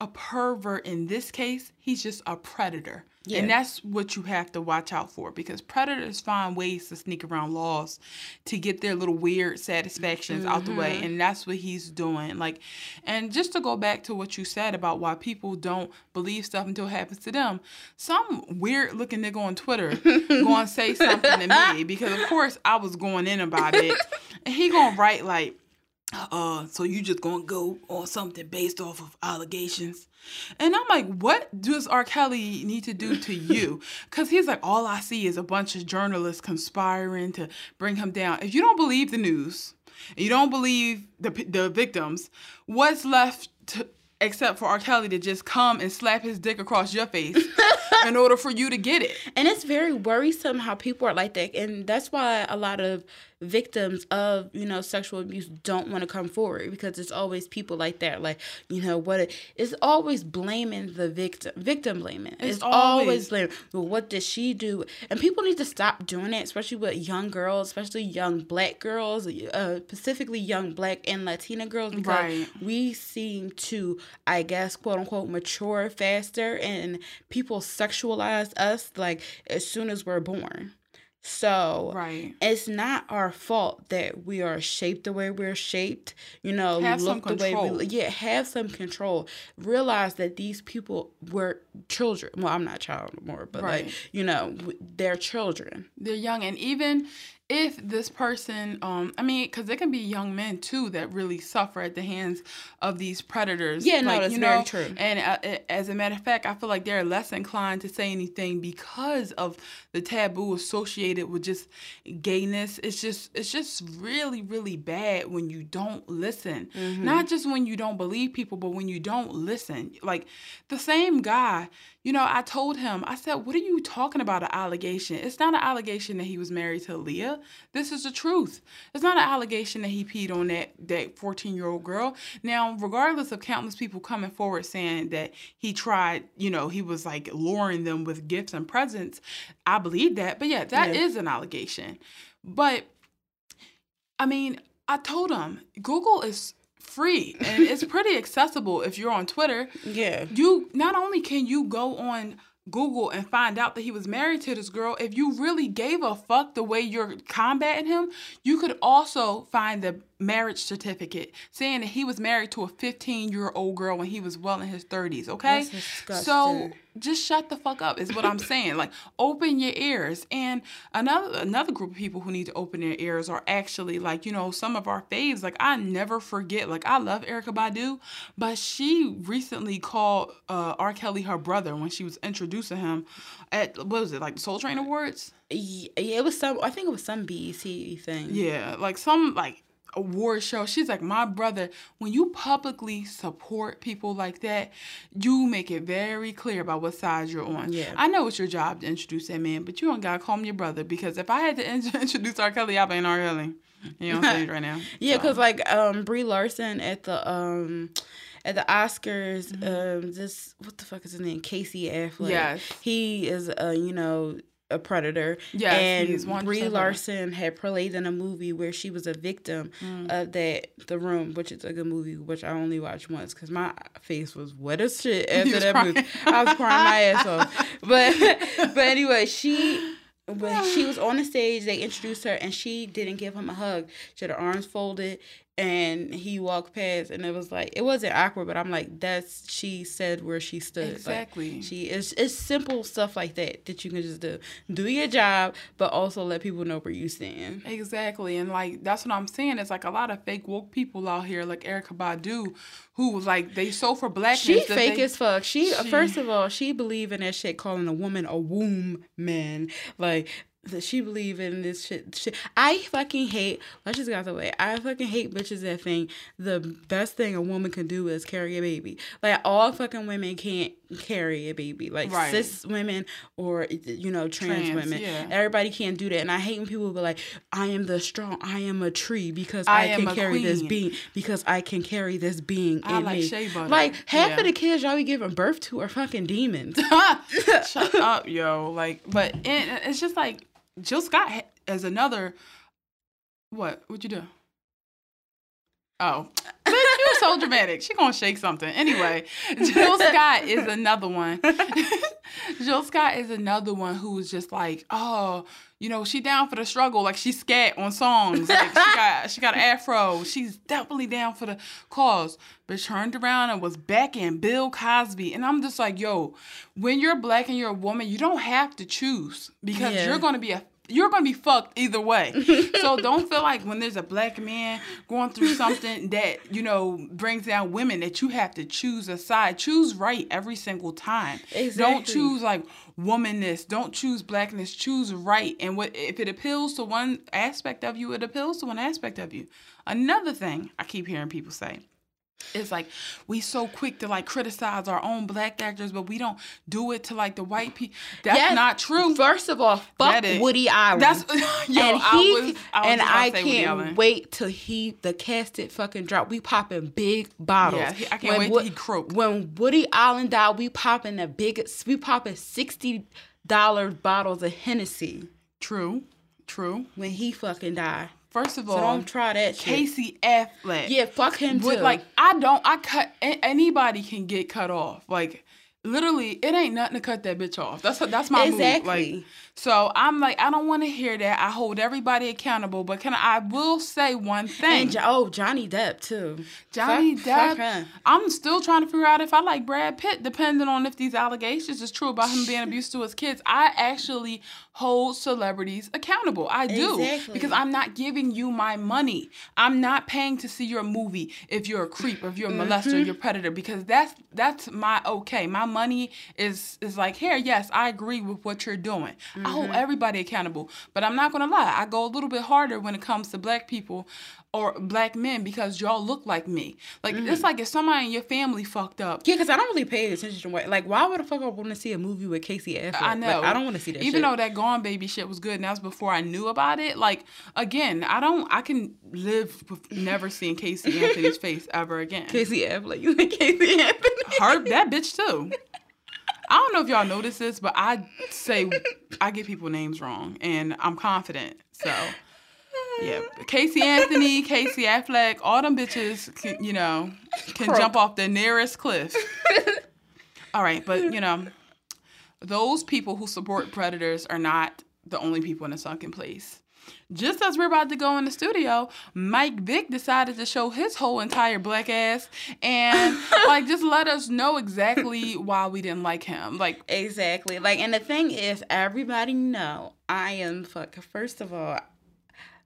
a pervert in this case. He's just a predator. Yeah. And that's what you have to watch out for because predators find ways to sneak around laws to get their little weird satisfactions mm-hmm. out the way. Mm-hmm. And that's what he's doing. Like, and just to go back to what you said about why people don't believe stuff until it happens to them, some weird looking nigga on Twitter going to say something to me because, of course, I was going in about it. And he going to write, like, uh, so you just gonna go on something based off of allegations? And I'm like, what does R. Kelly need to do to you? Because he's like, all I see is a bunch of journalists conspiring to bring him down. If you don't believe the news, and you don't believe the the victims, what's left to, except for R. Kelly to just come and slap his dick across your face in order for you to get it? And it's very worrisome how people are like that, and that's why a lot of victims of you know sexual abuse don't want to come forward because it's always people like that like you know what it, it's always blaming the victim victim blaming. It's, it's always, always blaming well what did she do? And people need to stop doing it especially with young girls especially young black girls uh, specifically young black and latina girls because right. we seem to i guess quote unquote mature faster and people sexualize us like as soon as we're born so right. it's not our fault that we are shaped the way we're shaped. You know, have look the way we yeah, have some control. Realize that these people were children. Well, I'm not child anymore, but right. like you know, they're children. They're young, and even if this person um i mean because there can be young men too that really suffer at the hands of these predators yeah no that's you know, very true. And uh, as a matter of fact i feel like they're less inclined to say anything because of the taboo associated with just gayness. It's just it's just really really bad when you don't listen. Mm-hmm. not just when you don't believe people but when you don't listen. Like the same guy you know, I told him, I said, What are you talking about? An allegation. It's not an allegation that he was married to Aaliyah. This is the truth. It's not an allegation that he peed on that that 14 year old girl. Now, regardless of countless people coming forward saying that he tried, you know, he was like luring them with gifts and presents, I believe that. But yeah, that yeah. is an allegation. But I mean, I told him Google is free and it's pretty accessible if you're on Twitter. Yeah. You not only can you go on Google and find out that he was married to this girl, if you really gave a fuck the way you're combating him, you could also find the marriage certificate saying that he was married to a 15 year old girl when he was well in his 30s, okay? So just shut the fuck up is what I'm saying. Like open your ears. And another another group of people who need to open their ears are actually like, you know, some of our faves. Like I never forget, like I love Erykah Badu, but she recently called uh, R. Kelly her brother when she was introducing him at what was it, like the Soul Train Awards? Yeah, it was some I think it was some BET thing. Yeah, like some like award show. She's like, my brother, when you publicly support people like that, you make it very clear about what side you're on. Yeah. I know it's your job to introduce that man, but you don't gotta call him your brother because if I had to introduce R. Kelly, I'd be in R. Kelly. You know what I'm saying right now. yeah, because so. like um Brie Larson at the um at the Oscars, mm-hmm. um, this what the fuck is his name? Casey Affleck. Yes, he is, a you know, a predator. Yeah, and Brie Larson had played in a movie where she was a victim mm. of that The Room, which is a good movie, which I only watched once because my face was wet as shit after that crying. movie. I was crying my ass off. But but anyway, she when she was on the stage, they introduced her and she didn't give him a hug. She had her arms folded and he walked past and it was like it wasn't awkward but i'm like that's she said where she stood. Exactly. like, she is it's simple stuff like that that you can just do. Do your job but also let people know where you stand. Exactly and like that's what i'm saying it's like a lot of fake woke people out here like erykah badu who was like they so for blackness she fake they, as fuck. She, she first of all she believe in that shit calling a woman a womb man like that she believe in this shit, shit. I fucking hate. Let's just get out the way. I fucking hate bitches that think the best thing a woman can do is carry a baby. Like all fucking women can't carry a baby. Like right. cis women or you know trans, trans women. Yeah. Everybody can't do that. And I hate when people be like, "I am the strong. I am a tree because I, I can carry queen. this being because I can carry this being I in like me." Like half yeah. of the kids y'all be giving birth to are fucking demons. Shut up, yo. Like, but it, it's just like Jill Scott as another. What? What'd you do? Oh, so dramatic. She gonna shake something. Anyway, Jill Scott is another one. Jill Scott is another one who's just like, oh, you know, she down for the struggle. Like she scat on songs. Like she got she got an afro. She's definitely down for the cause. But turned around and was backing Bill Cosby. And I'm just like, yo, when you're black and you're a woman, you don't have to choose because yeah. you're gonna be a you're gonna be fucked either way. so don't feel like when there's a black man going through something that you know brings down women that you have to choose a side. Choose right every single time. Exactly. Don't choose like womanness. Don't choose blackness. Choose right. And what if it appeals to one aspect of you, it appeals to one aspect of you. Another thing I keep hearing people say it's like we so quick to like criticize our own black actors, but we don't do it to like the white people. That's yes. not true. First of all, fuck Woody Allen. That's yo, and he I was, I was and I can't wait till he the casted fucking drop. We popping big bottles. Yeah, I can't when, wait till he croak. When Woody Allen died, we popping the big. We popping sixty dollar bottles of Hennessy. True, true. When he fucking died. First of all, so don't try that. Casey shit. Affleck. Yeah, fuck him too. like I don't. I cut. Anybody can get cut off. Like literally, it ain't nothing to cut that bitch off. That's that's my exactly. move. Like so I'm like, I don't want to hear that. I hold everybody accountable, but can I, I will say one thing. And, oh, Johnny Depp too. Johnny fuck, Depp. Fuck I'm still trying to figure out if I like Brad Pitt, depending on if these allegations is true about him being abusive to his kids. I actually hold celebrities accountable. I do exactly. because I'm not giving you my money. I'm not paying to see your movie if you're a creep, if you're a molester, mm-hmm. you're a predator, because that's that's my okay. My money is is like here. Yes, I agree with what you're doing. Mm-hmm. I hold mm-hmm. everybody accountable. But I'm not gonna lie, I go a little bit harder when it comes to black people or black men because y'all look like me. Like mm-hmm. it's like if somebody in your family fucked up. Yeah, because I don't really pay attention to what. Like, why would the fuck I want to see a movie with Casey Affleck? I know. Like, I don't want to see that. Even shit. though that Gone Baby shit was good, and that was before I knew about it. Like, again, I don't. I can live with never seeing Casey Anthony's face ever again. Casey Affleck, you like Casey Anthony? Her that bitch too. I don't know if y'all notice this, but I say I get people names wrong, and I'm confident. So, yeah, Casey Anthony, Casey Affleck, all them bitches, can, you know, can jump off the nearest cliff. all right, but you know, those people who support predators are not the only people in a sunken place just as we're about to go in the studio, Mike Vick decided to show his whole entire black ass and like just let us know exactly why we didn't like him. Like exactly. Like and the thing is everybody know I am fuck first of all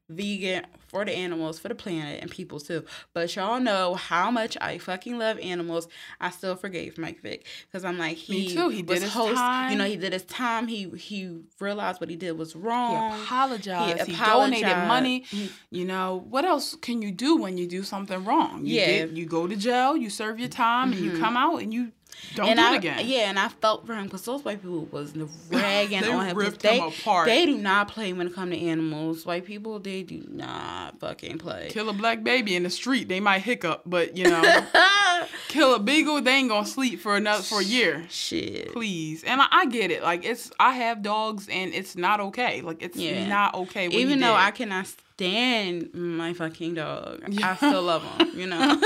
vegan for the animals, for the planet, and people too. But y'all know how much I fucking love animals. I still forgave Mike Vick because I'm like he, Me too. He was did host. Time. You know, he did his time. He he realized what he did was wrong. He apologized. He, he donated money. you know what else can you do when you do something wrong? You yeah, get, you go to jail. You serve your time, mm-hmm. and you mm-hmm. come out and you don't and do I, it again. Yeah, and I felt for him because those white people was ragging on him. Ripped they, him apart. They do not play when it comes to animals. White people, they do not fucking play. Kill a black baby in the street, they might hiccup, but you know, kill a beagle, they ain't gonna sleep for another for a year. Shit, please. And I, I, get it. Like it's, I have dogs, and it's not okay. Like it's yeah. not okay. Even though. I cannot stand my fucking dog. Yeah. I still love him, you know.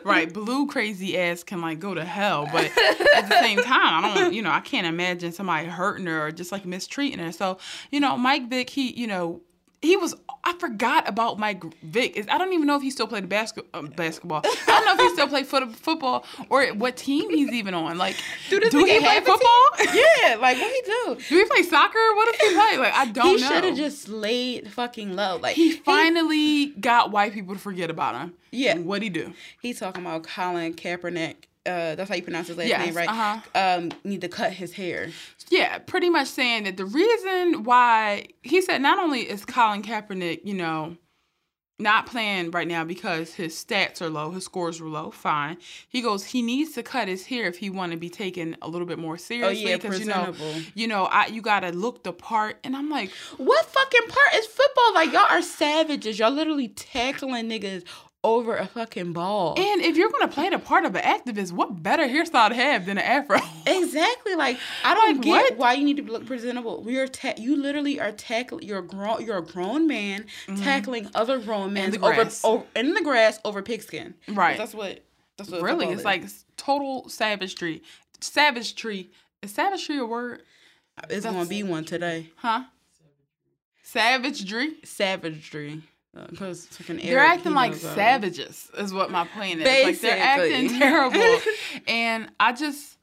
right, blue crazy ass can like go to hell, but at the same time, I don't, you know, I can't imagine somebody hurting her or just like mistreating her. So, you know, Mike Vick, he, you know, he was I forgot about Mike Vick. I don't even know if he still played basket, uh, basketball. I don't know if he still played foot, football or what team he's even on. Like, do, do he play football? yeah, like what he do? Do he play soccer? What does he play? Like, I don't he know. He should have just laid fucking low. Like he finally he, got white people to forget about him. Yeah, what he do? He's talking about Colin Kaepernick uh, that's how you pronounce his last yes, name, right? Uh-huh. Um, need to cut his hair. Yeah, pretty much saying that the reason why he said not only is Colin Kaepernick, you know, not playing right now because his stats are low, his scores were low. Fine. He goes, he needs to cut his hair if he want to be taken a little bit more seriously. Oh yeah, because you know, you know, I you gotta look the part, and I'm like, what fucking part is football? Like y'all are savages. Y'all literally tackling niggas over a fucking ball. And if you're gonna play the part of an activist, what better hairstyle to have than an afro? Exactly. Like I don't Like, get what? why you need to look presentable. We are ta- you literally are tackling. You're a grown. You're a grown man tackling other grown men Mm-hmm. over, over in the grass over pigskin. Right. That's what. That's what really, football it's like total savagery. Savagery. Is savagery a word? it's gonna be one today. Huh? Savagery. Savagery. Because fucking They're acting like uh, savages, is what my point is. Like they're acting terrible, and I just,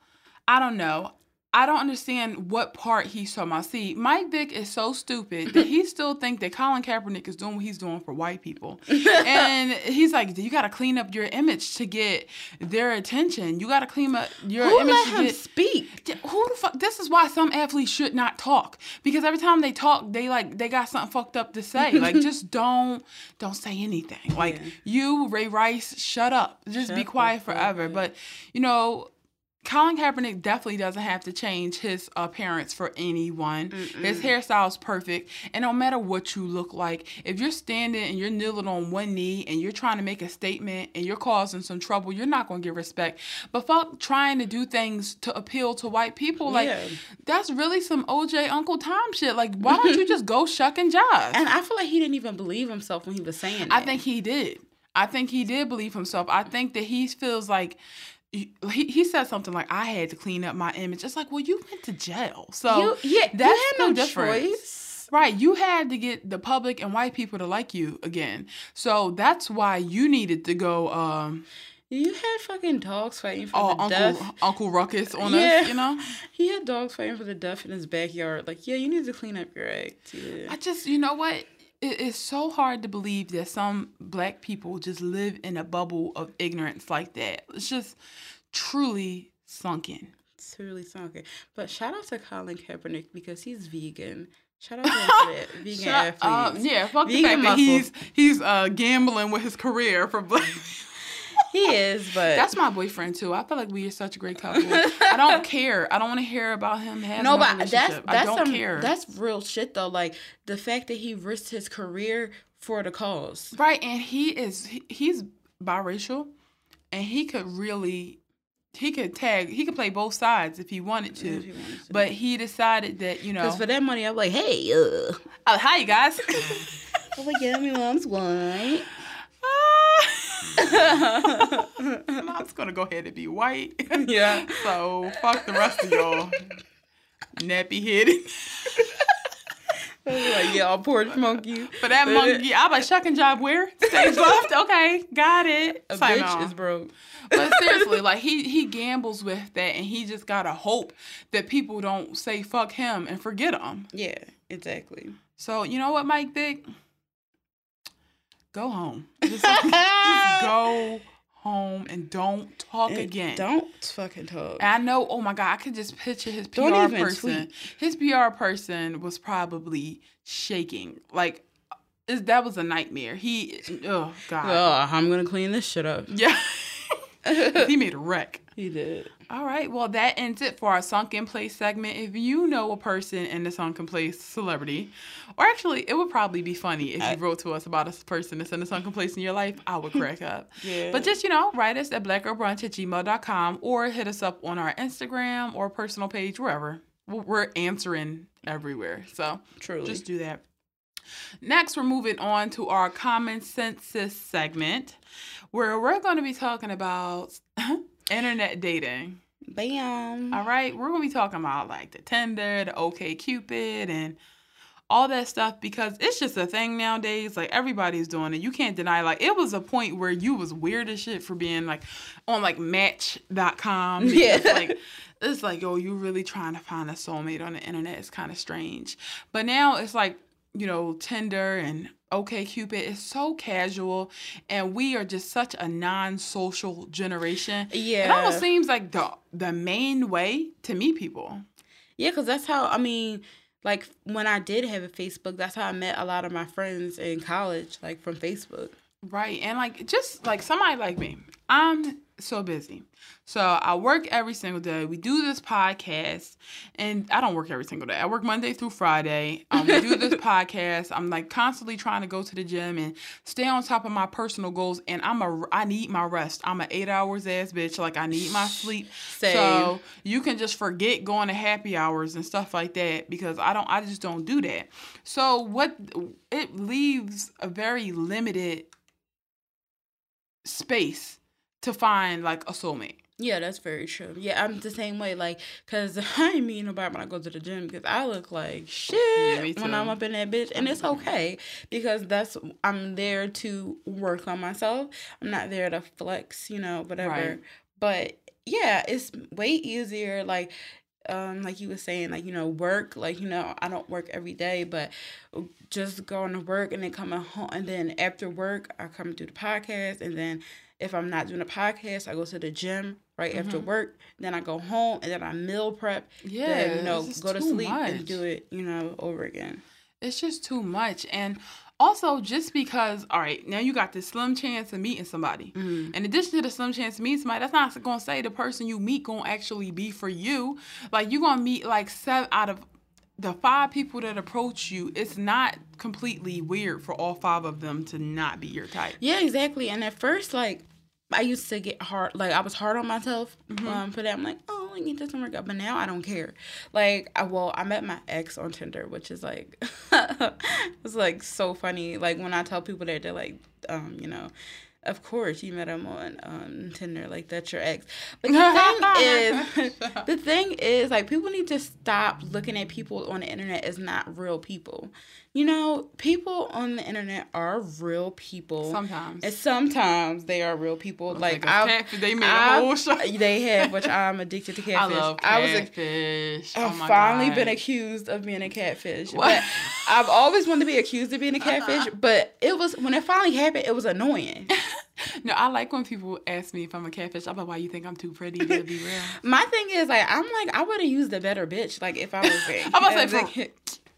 I don't know. I don't understand what part he's talking about. See, Mike Vick is so stupid that he still think that Colin Kaepernick is doing what he's doing for white people, and he's like, you got to clean up your image to get their attention. You got to clean up your Who image let to him get. speak? Who the fuck? This is why some athletes should not talk because every time they talk, they like they got something fucked up to say. Like just don't don't say anything. Like Yeah. you, Ray Rice, shut up. Just Shut be quiet forever. up. But you know. Colin Kaepernick definitely doesn't have to change his appearance for anyone. His hairstyle is perfect, and no matter what you look like, if you're standing and you're kneeling on one knee and you're trying to make a statement and you're causing some trouble, you're not going to get respect. But fuck trying to do things to appeal to white people, like Yeah. that's really some OJ Uncle Tom shit. Like, why don't you just go shuck and jive? And I feel like he didn't even believe himself when he was saying that. I think he did. I think he did believe himself. I think that he feels like he, he said something like, "I had to clean up my image." It's like, well, you went to jail, so you, yeah, that's you had no difference. choice. Right, you had to get the public and white people to like you again. So that's why you needed to go um You had fucking dogs fighting for the Uncle death. Uncle Ruckus on Yeah. us, you know? He had dogs fighting for the death in his backyard. Like, yeah, you need to clean up your act. Yeah. I just, you know what? It is so hard to believe that some black people just live in a bubble of ignorance like that. It's just truly sunken. Truly sunken. But shout out to Colin Kaepernick because he's vegan. Shout out to that. Vegan Shut up. athletes. yeah, fuck the Vegan fact that he's he's uh gambling with his career for black. He is, but That's my boyfriend too. I feel like we are such a great couple. I don't care. I don't want to hear about him having no, a but that's that's I don't some, care. that's real shit though. Like the fact that he risked his career for the cause. right, and he is he, he's biracial, and he could really he could tag he could play both sides if he wanted to. He wanted to. But he decided that you know. Because for that money, I'm like, hey, uh, Oh, hi you guys. I'm like, yeah, my mom's white. Mom's gonna go ahead and be white. Yeah. So fuck the rest of y'all. Nappy headed. Like, yeah, I'll porch monkey. For that monkey, I'm like shuck and job where? Stage left? Okay, got it. A Sign bitch off. is broke. But seriously, like he he gambles with that, and he just gotta hope that people don't say fuck him and forget him. Yeah, exactly. So you know what, Mike Vick? Go home. Just, just go home and don't talk again. Don't fucking talk. And I know, oh my God, I could just picture his PR person. tweet. His PR person was probably shaking. Like, is- that was a nightmare. He, oh God. Oh, I'm gonna clean this shit up. Yeah. He made a wreck. He did. All right, well, that ends it for our sunken place segment. If you know a person in the sunken place celebrity, or actually, it would probably be funny if you wrote to us about a person that's in the sunken place in your life, I would crack up. Yeah. But just, you know, write us at blackgirlbrunch at gmail.com or hit us up on our Instagram or personal page, wherever. We're- We're answering everywhere. So Truly. just do that. Next, we're moving on to our common census segment where we're going to be talking about internet dating. Bam. All right, we're gonna be talking about like the Tinder, the OK Cupid, and all that stuff because it's just a thing nowadays. Like everybody's doing it. You can't deny. Like it was a point where you was weird as shit for being like on like Match.com. Yeah. Like it's like yo, you really trying to find a soulmate on the internet. It's kind of strange. But now it's like you know Tinder and OK Cupid is so casual, and we are just such a non-social generation. Yeah, it almost seems like the the main way to meet people. Yeah, because that's how, I mean, like when I did have a Facebook, that's how I met a lot of my friends in college, like from Facebook. Right. And like just like somebody like me. I'm so busy. So I work every single day. We do this podcast, and I don't work every single day. I work Monday through Friday. Um, we do this podcast. I'm like constantly trying to go to the gym and stay on top of my personal goals. And I'm a I need my rest. I'm an eight hours ass bitch. Like I need my sleep. Same. So you can just forget going to happy hours and stuff like that because I don't. I just don't do that. So what it leaves a very limited space to find like a soulmate. Yeah, that's very true. Yeah, I'm the same way. Like, cause I ain't mean nobody when I go to the gym because I look like shit yeah, when I'm up in that bitch, and it's okay because that's I'm there to work on myself. I'm not there to flex, you know, whatever. Right. But yeah, it's way easier. Like, um, like you were saying, like you know, work. Like you know, I don't work every day, but just going to work and then coming home, and then after work, I come do the podcast, and then if I'm not doing a podcast, I go to the gym right mm-hmm. after work. Then I go home and then I meal prep. Yeah, then, you know, go to sleep much. and do it, you know, over again. It's just too much, and also just because, all right, now you got this slim chance of meeting somebody. Mm-hmm. In addition to the slim chance of meeting somebody, that's not gonna say the person you meet gonna actually be for you. Like you're gonna meet like seven out of the five people that approach you, it's not completely weird for all five of them to not be your type. Yeah, exactly. And at first, like I used to get hard, like I was hard on myself mm-hmm. um, for that. I'm like, oh, I need this to work out, but now I don't care. Like, I, well, I met my ex on Tinder, which is like, it's like so funny. Like when I tell people that, they're like, um, you know, of course you met him on um, Tinder, like that's your ex. But the thing is, the thing is, like people need to stop looking at people on the internet as not real people. You know, people on the internet are real people. Sometimes. And sometimes they are real people. like, like they made I've, a whole show. They have, which I'm addicted to catfish. I love catfish. I was a, oh I've finally God. been accused of being a catfish. What? But I've always wanted to be accused of being a uh-huh. catfish, but it was when it finally happened, it was annoying. no, I like when people ask me if I'm a catfish. I'm like, why you think I'm too pretty to be real? My thing is like I'm like I would have used a better bitch. Like if I was a, I'm about to say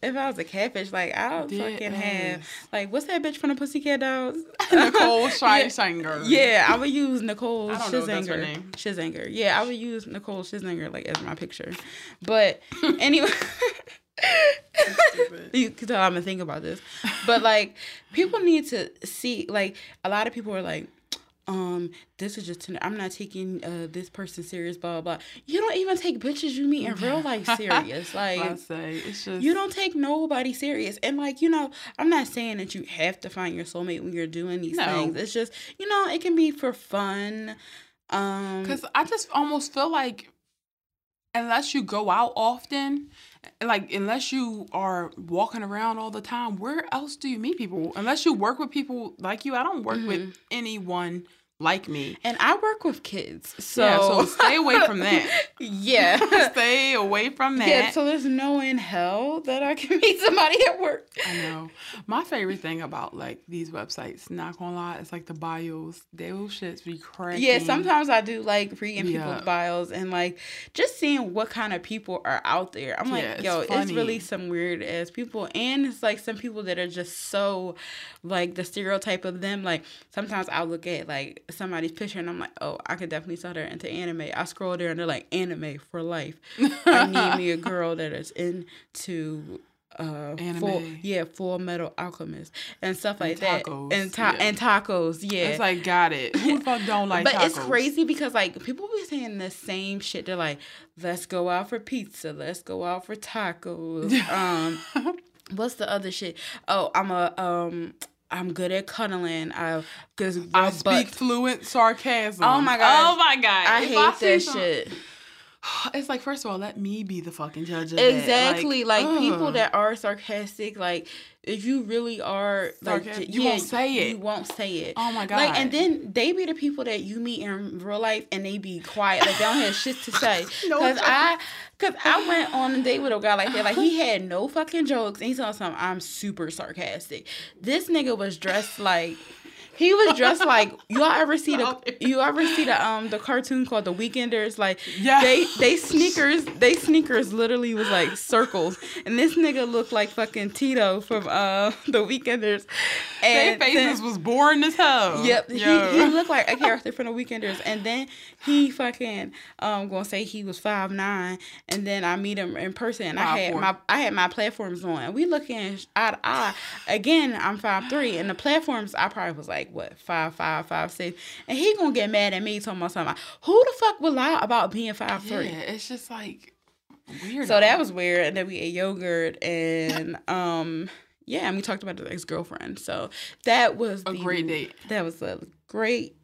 if I was a catfish, like I'll fucking have like what's that bitch from the Pussycat Dolls? Nicole Scherzinger. yeah, I would use Nicole Scherzinger. Scherzinger. Yeah, I would use Nicole Scherzinger like as my picture. But anyway. you can tell I'm gonna think about this. But like people need to see like a lot of people are like um, this is just I'm not taking uh this person serious, blah blah. blah. You don't even take bitches you meet in real life serious. Like I say, it's just you don't take nobody serious. And like you know, I'm not saying that you have to find your soulmate when you're doing these no. things. It's just you know, it can be for fun. Um, because I just almost feel like unless you go out often like unless you are walking around all the time where else do you meet people unless you work with people like you i don't work mm-hmm. with anyone like me. And I work with kids. So, yeah, so stay away from that. yeah. stay away from that. Yeah, so there's no in hell that I can meet somebody at work. I know. My favorite thing about like these websites, not gonna lie, it's like the bios. Those shits be crazy. Yeah, sometimes I do like reading yeah. people's bios and like just seeing what kind of people are out there. I'm like, yeah, it's yo, funny. it's really some weird ass people. And it's like some people that are just so like the stereotype of them. Like sometimes I'll look at like somebody's picture and I'm like, oh, I could definitely sell her into anime. I scroll there and they're like, anime for life. I need me a girl that is into uh anime. full yeah full metal alchemist and stuff like and tacos, that and ta- yeah. and tacos yeah it's like got it who the fuck don't like tacos? but tacos? it's crazy because like people be saying the same shit they're like let's go out for pizza let's go out for tacos um what's the other shit oh i'm a um I'm good at cuddling. I because I speak fluent sarcasm. Oh my god! Oh my god! I if hate I that some, shit. It's like first of all, let me be the fucking judge. Exactly, like, like people uh. that are sarcastic, like if you really are like you yeah, won't say it. You won't say it. Oh my god! Like and then they be the people that you meet in real life and they be quiet, like they don't have shit to say. no Cause I, cause I went on a date with a guy like that. Like he uh-huh. had no fucking jokes. And he told something. I'm super sarcastic. This nigga was dressed like he was dressed like y'all ever see the you ever see the um the cartoon called The Weekenders? Like yeah. they they sneakers they sneakers literally was like circles, and this nigga looked like fucking Tito from uh The Weekenders. And Their faces then, was boring as hell. Yep, he, he looked like a character from The Weekenders, and then he fucking um gonna say he was five nine, and then I meet him in person, and I had four. my I had my platforms on, and we looking eye to eye. Again, I'm five three, and the platforms I probably was like what five five five six, and he gonna get mad at me talking about something. Like, Who the fuck would lie about being five three? Yeah, it's just like weird. So that was weird, and then we ate yogurt and um. Yeah, and we talked about the ex girlfriend. So that was a the, great date. That was a great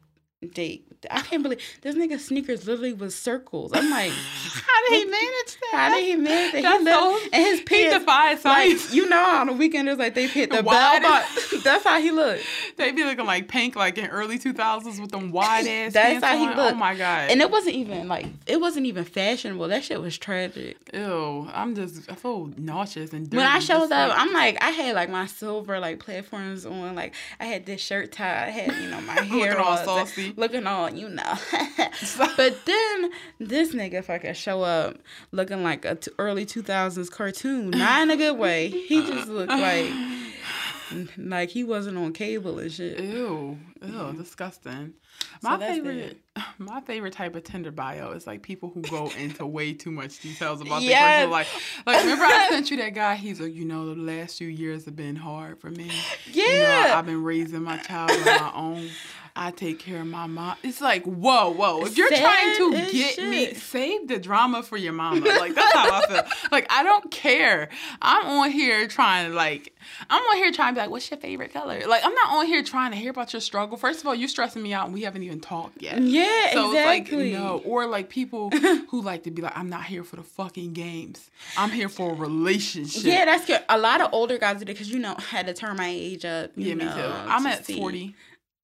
date. I can't believe this nigga sneakers literally was circles. I'm like, how did he manage that? How did he manage that? That's he so, and his pants, he defies science. Like, you know, on the weekend it's like they hit the bell but That's how he looked. They be looking like pink, like in early 2000s with them wide ass. That's how he on. looked. Oh my god! And it wasn't even like it wasn't even fashionable. That shit was tragic. Ew! I'm just I feel nauseous and dirty. When I showed up, like, I'm like I had like my silver like platforms on. Like I had this shirt tie. I had you know my hair all saucy, looking all you know. but then this nigga fucking show up looking like a t- early 2000s cartoon. Not in a good way. He just looked uh-uh. like like he wasn't on cable and shit. Ew. Ew, disgusting. My so favorite my favorite type of Tinder bio is like people who go into way too much details about yes. their personal life. Like remember I sent you that guy, he's like, you know, the last few years have been hard for me. Yeah. You know, I've been raising my child on my own. I take care of my mom. It's like, whoa, whoa. If you're Sad trying to get shit. me, save the drama for your mama. Like that's how I feel. Like I don't care. I'm on here trying to like, I'm on here trying to be like, what's your favorite color? Like I'm not on here trying to hear about your struggle. First of all, you're stressing me out, and we haven't even talked yet. Yeah, so exactly. it's like no, or like people who like to be like, I'm not here for the fucking games. I'm here for a relationship. Yeah, that's good. A lot of older guys do that because you know had to turn my age up. yeah, know, me too. I'm at see. forty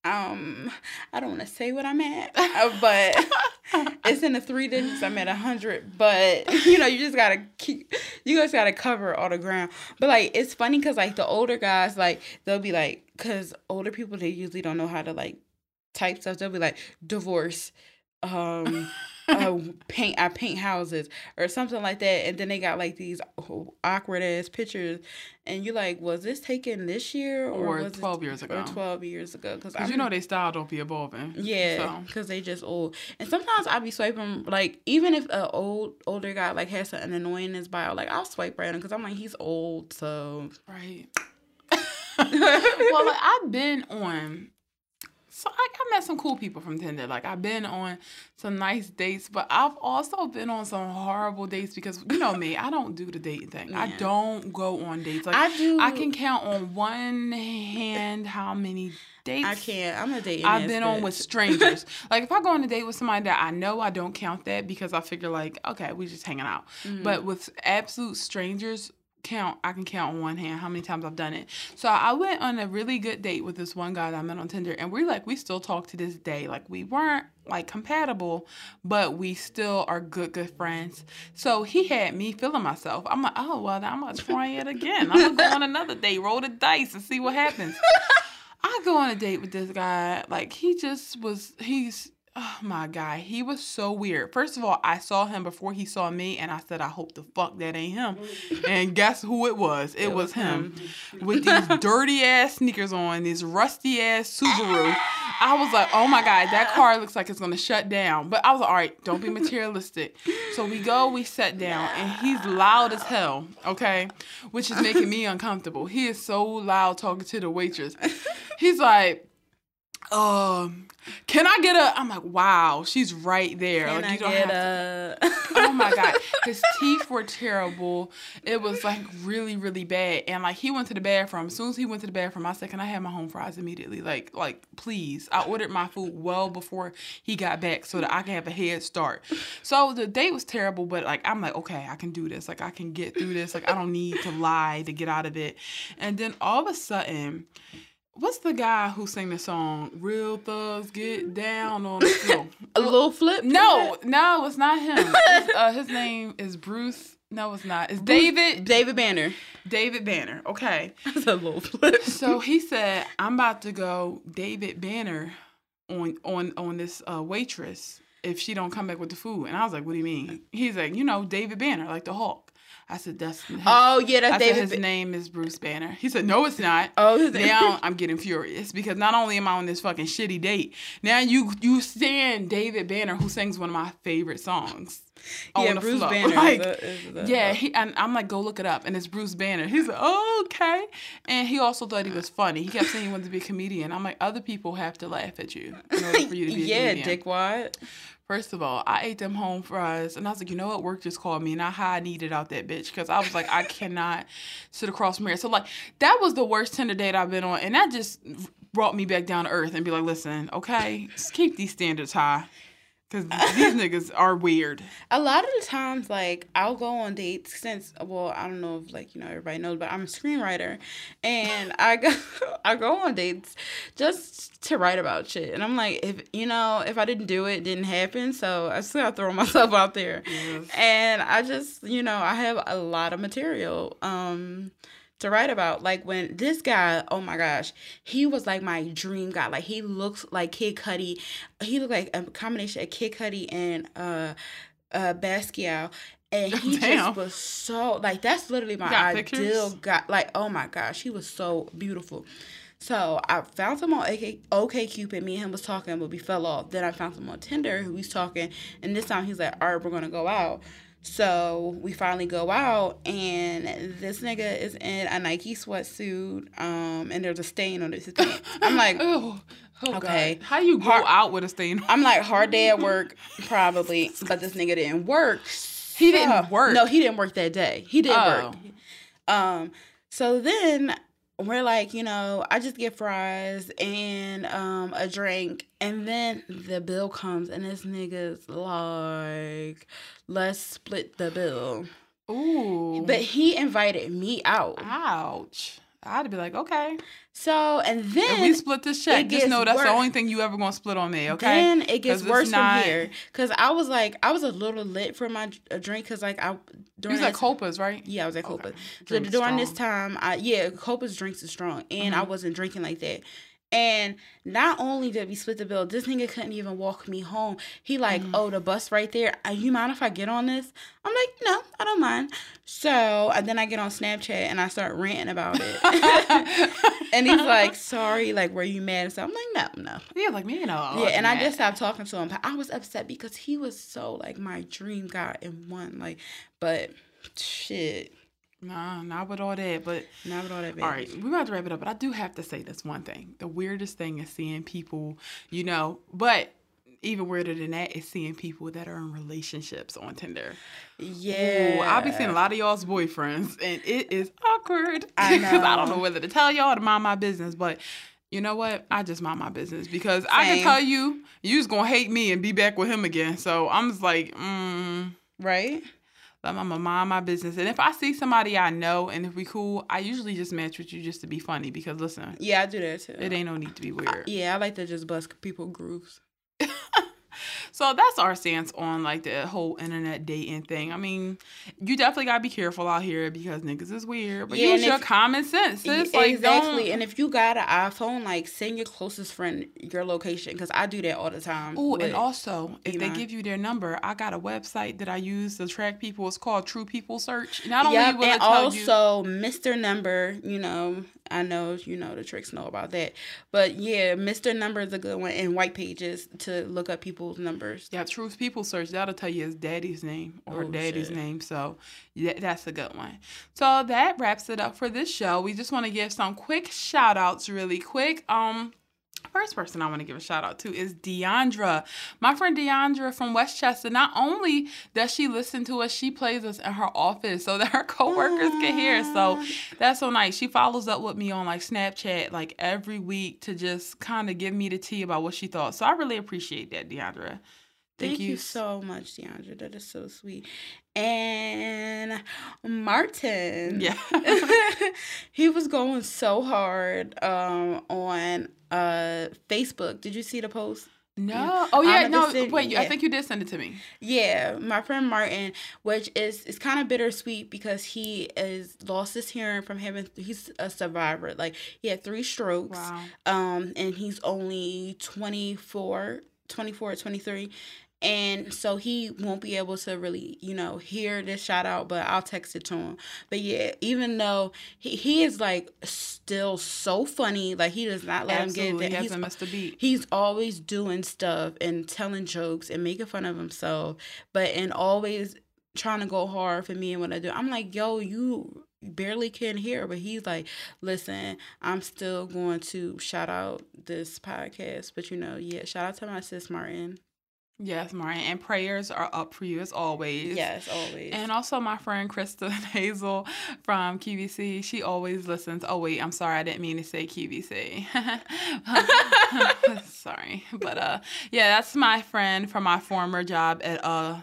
um I don't want to say what I'm at, uh, but it's in the three digits. I'm at a hundred, but you know you just gotta keep you guys gotta cover all the ground. But like it's funny because like the older guys like they'll be like because older people they usually don't know how to like type stuff. They'll be like divorce, um uh, paint I paint houses or something like that, and then they got like these awkward ass pictures, and you're like, was this taken this year or, or twelve years ago? Or twelve years ago? Because you know they style don't be evolving. Yeah, because so. they just old, and sometimes I be swiping like even if a old older guy like has something annoying in his bio, like I'll swipe right on because I'm like he's old, so right. well, like I've been on so I, I met some cool people from Tinder. Like I've been on some nice dates, but I've also been on some horrible dates because you know me, I don't do the dating thing. Yeah. I don't go on dates. Like I do. I can count on one hand how many dates. I can't. I'm a date. I've been on with strangers. like if I go on a date with somebody that I know, I don't count that because I figure like, okay, we're just hanging out. Mm-hmm. But with absolute strangers, count I can count on one hand how many times I've done it. So I went on a really good date with this one guy that I met on Tinder and we're like we still talk to this day. Like we weren't like compatible, but we still are good good friends. So he had me feeling myself. I'm like, oh well I'm gonna try it again. I'm gonna go on another date, roll the dice and see what happens. I go on a date with this guy. Like he just was he's Oh my god, he was so weird. First of all, I saw him before he saw me, and I said, "I hope the fuck that ain't him." and guess who it was? It, it was, was him, him. with these dirty ass sneakers on, this rusty ass Subaru. I was like, "Oh my god, that car looks like it's gonna shut down." But I was like, "All right, don't be materialistic." So we go, we sat down, and he's loud as hell. Okay, which is making me uncomfortable. He is so loud talking to the waitress. He's like um, can I get a? I'm like, wow, she's right there. Can like you don't have a... to. oh my god, his teeth were terrible. It was like really, really bad. And like he went to the bathroom. As soon as he went to the bathroom, I said, "Can I have my home fries immediately?" Like, like please. I ordered my food well before he got back so that I can have a head start. So the date was terrible, but like I'm like, okay, I can do this. Like I can get through this. Like I don't need to lie to get out of it. And then all of a sudden What's the guy who sang the song "Real Thugs Get Down on the Floor"? a Lil Flip? No, no, it's not him. It's, uh, his name is Bruce. No, it's not. It's David. David Banner. David Banner. Okay. That's a Lil Flip. So he said, "I'm about to go David Banner on on on this uh, waitress if she don't come back with the food." And I was like, "What do you mean?" He's like, "You know, David Banner, like the Hulk." I said, "That's his, oh yeah, that's I David. Said, his name is Bruce Banner." He said, "No, it's not." Oh, his now I'm getting furious because not only am I on this fucking shitty date, now you you stand David Banner who sings one of my favorite songs. Yeah, Bruce. Banner. Like, is a, is a, yeah, he, and I'm like, go look it up, and it's Bruce Banner. He's like, oh, okay, and he also thought he was funny. He kept saying he wanted to be a comedian. I'm like, other people have to laugh at you in order for you to be yeah, a comedian. Yeah, dickwad. First of all, I ate them home fries, and I was like, you know what? Work just called me, and I high needed out that bitch because I was like, I cannot sit across from here. So like, that was the worst Tinder date I've been on, and that just brought me back down to earth and be like, listen, okay, just keep these standards high. Cause these niggas are weird. A lot of the times, like I'll go on dates since well, I don't know if like you know everybody knows, but I'm a screenwriter, and I go I go on dates just to write about shit. And I'm like, if you know, if I didn't do it, it didn't happen. So I still throw myself out there, yes. and I just you know I have a lot of material. Um, to write about. Like when this guy, oh my gosh, he was like my dream guy. Like he looks like Kid Cudi. He looked like a combination of Kid Cudi and uh uh Basquiat. And he Damn. just was so like that's literally my ideal guy. Like, oh my gosh, he was so beautiful. So I found him on OK, OK Cupid. Me and him was talking, but we fell off. Then I found him on Tinder, who was talking, and this time he's like, "All right, we're gonna go out." So we finally go out, and this nigga is in a Nike sweatsuit, um, and there's a stain on his pants. I'm like, oh, oh okay, God. how you go hard, out with a stain? I'm like, hard day at work, probably, but this nigga didn't work. He didn't work. No, he didn't work that day. He didn't oh. work. Um, so then we're like, you know, I just get fries and um a drink, and then the bill comes, and this nigga's like, let's split the bill. Ooh. But he invited me out. Ouch. I'd be like, okay. So and then if we split this check, just know that's worse. the only thing you ever gonna split on me, okay? Then it gets worse not... from here, cause I was like, I was a little lit for my drink, cause like I during you was at Copa's, right? Yeah, I was at Copa's. Okay. So during strong. this time, I yeah, Copa's drinks is strong, and mm-hmm. I wasn't drinking like that. And not only did we split the bill, this nigga couldn't even walk me home. He like, mm. oh, the bus right there. Uh, you mind if I get on this? I'm like, no, I don't mind. So and then I get on Snapchat and I start ranting about it. and he's like, sorry, like, were you mad? So I'm like, no, no. Yeah, like me, you know. Yeah, and mad. I just stopped talking to him. But I was upset because he was so like my dream guy in one. Like, but shit. Nah, not with all that, but not with all that. Baby. All right, we're about to wrap it up, but I do have to say this one thing: the weirdest thing is seeing people, you know, but even weirder than that is seeing people that are in relationships on Tinder. Yeah, Ooh, I'll be seeing a lot of y'all's boyfriends, and it is awkward because I, I, don't know whether to tell y'all to mind my business, but. You know what? I just mind my business because Same. I can tell you, you's gonna hate me and be back with him again. So I'm just like, mm, right? I'm gonna mind my business. And if I see somebody I know and if we cool, I usually just match with you just to be funny because listen. Yeah, I do that too. It ain't no need to be weird. I, yeah, I like to just bust people grooves. So that's our stance on like the whole internet dating thing. I mean, you definitely gotta be careful out here because niggas is weird. But yeah, use your if, common sense. Sis. Like, exactly. Don't... And if you got an iPhone, like send your closest friend your location because I do that all the time. Oh, and also if they give you their number, I got a website that I use to track people. It's called True People Search. Not only yep, will and also you... Mr. Number. You know, I know you know the tricks know about that. But yeah, Mr. Number is a good one and white pages to look up people's numbers. Yeah, Truth People Search, that'll tell you his daddy's name or oh, daddy's shit. name. So yeah, that's a good one. So that wraps it up for this show. We just want to give some quick shout outs really quick. Um first person I want to give a shout out to is Deandra. My friend Deandra from Westchester. Not only does she listen to us, she plays us in her office so that her coworkers can hear. So that's so nice. She follows up with me on like Snapchat like every week to just kind of give me the tea about what she thought. So I really appreciate that, Deandra. Thank, Thank you. you. so much, Deandra. That is so sweet. And Martin. Yeah. he was going so hard um, on uh, Facebook. Did you see the post? No. Oh yeah. No. Wait. Yeah. I think you did send it to me. Yeah, my friend Martin, which is is kind of bittersweet because he is lost his hearing from having. He's a survivor. Like he had three strokes. Wow. Um, and he's only 24, 24, 23 and so he won't be able to really you know hear this shout out but i'll text it to him. But yeah even though he, he is like still so funny like he does not let Absolutely. him get that he hasn't missed a beat. he's always doing stuff and telling jokes and making fun of himself but and always trying to go hard for me and what i do. I'm like yo you barely can hear but he's like listen i'm still going to shout out this podcast but you know yeah shout out to my sis martin Yes, Mariah, and prayers are up for you as always. Yes, always. And also my friend Krista Hazel from QVC, she always listens. Oh wait, I'm sorry, I didn't mean to say QVC. sorry, but uh, yeah, that's my friend from my former job at uh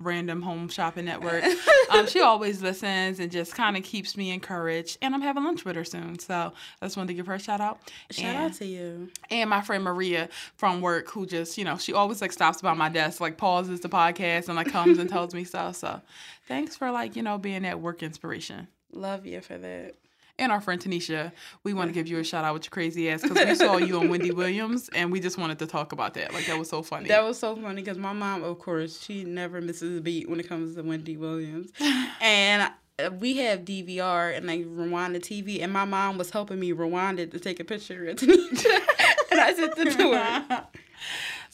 random home shopping network. um, she always listens and just kind of keeps me encouraged. And I'm having lunch with her soon, so I just wanted to give her a shout out. Shout and, out to you. And my friend Maria from work, who just you know she always like stops by my desk, like pauses the podcast and like comes and tells me stuff. So thanks for like you know being that work inspiration. Love you for that and our friend Tanisha, we want to give you a shout out with your crazy ass because we saw you on Wendy Williams and we just wanted to talk about that. Like that was so funny. That was so funny because my mom, of course, she never misses a beat when it comes to Wendy Williams, and we have DVR and like rewind the TV, and my mom was helping me rewind it to take a picture of Tanisha, and I sent it to her.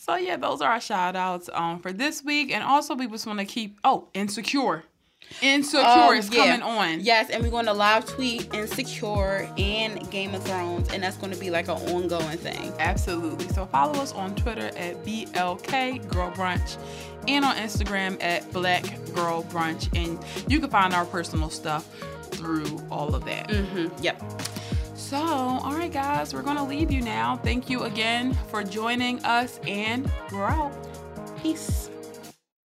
So yeah, those are our shout outs um, for this week. And also we just want to keep oh, insecure. Insecure um, is coming on. Yes, and we're going to live tweet Insecure and Game of Thrones, and that's going to be like an ongoing thing. Absolutely. So follow us on Twitter at BLK Girl Brunch and on Instagram at Black Girl Brunch, and you can find our personal stuff through all of that. Mm-hmm. Yep. So, all right, guys, we're going to leave you now. Thank you again for joining us, and we're out. Peace.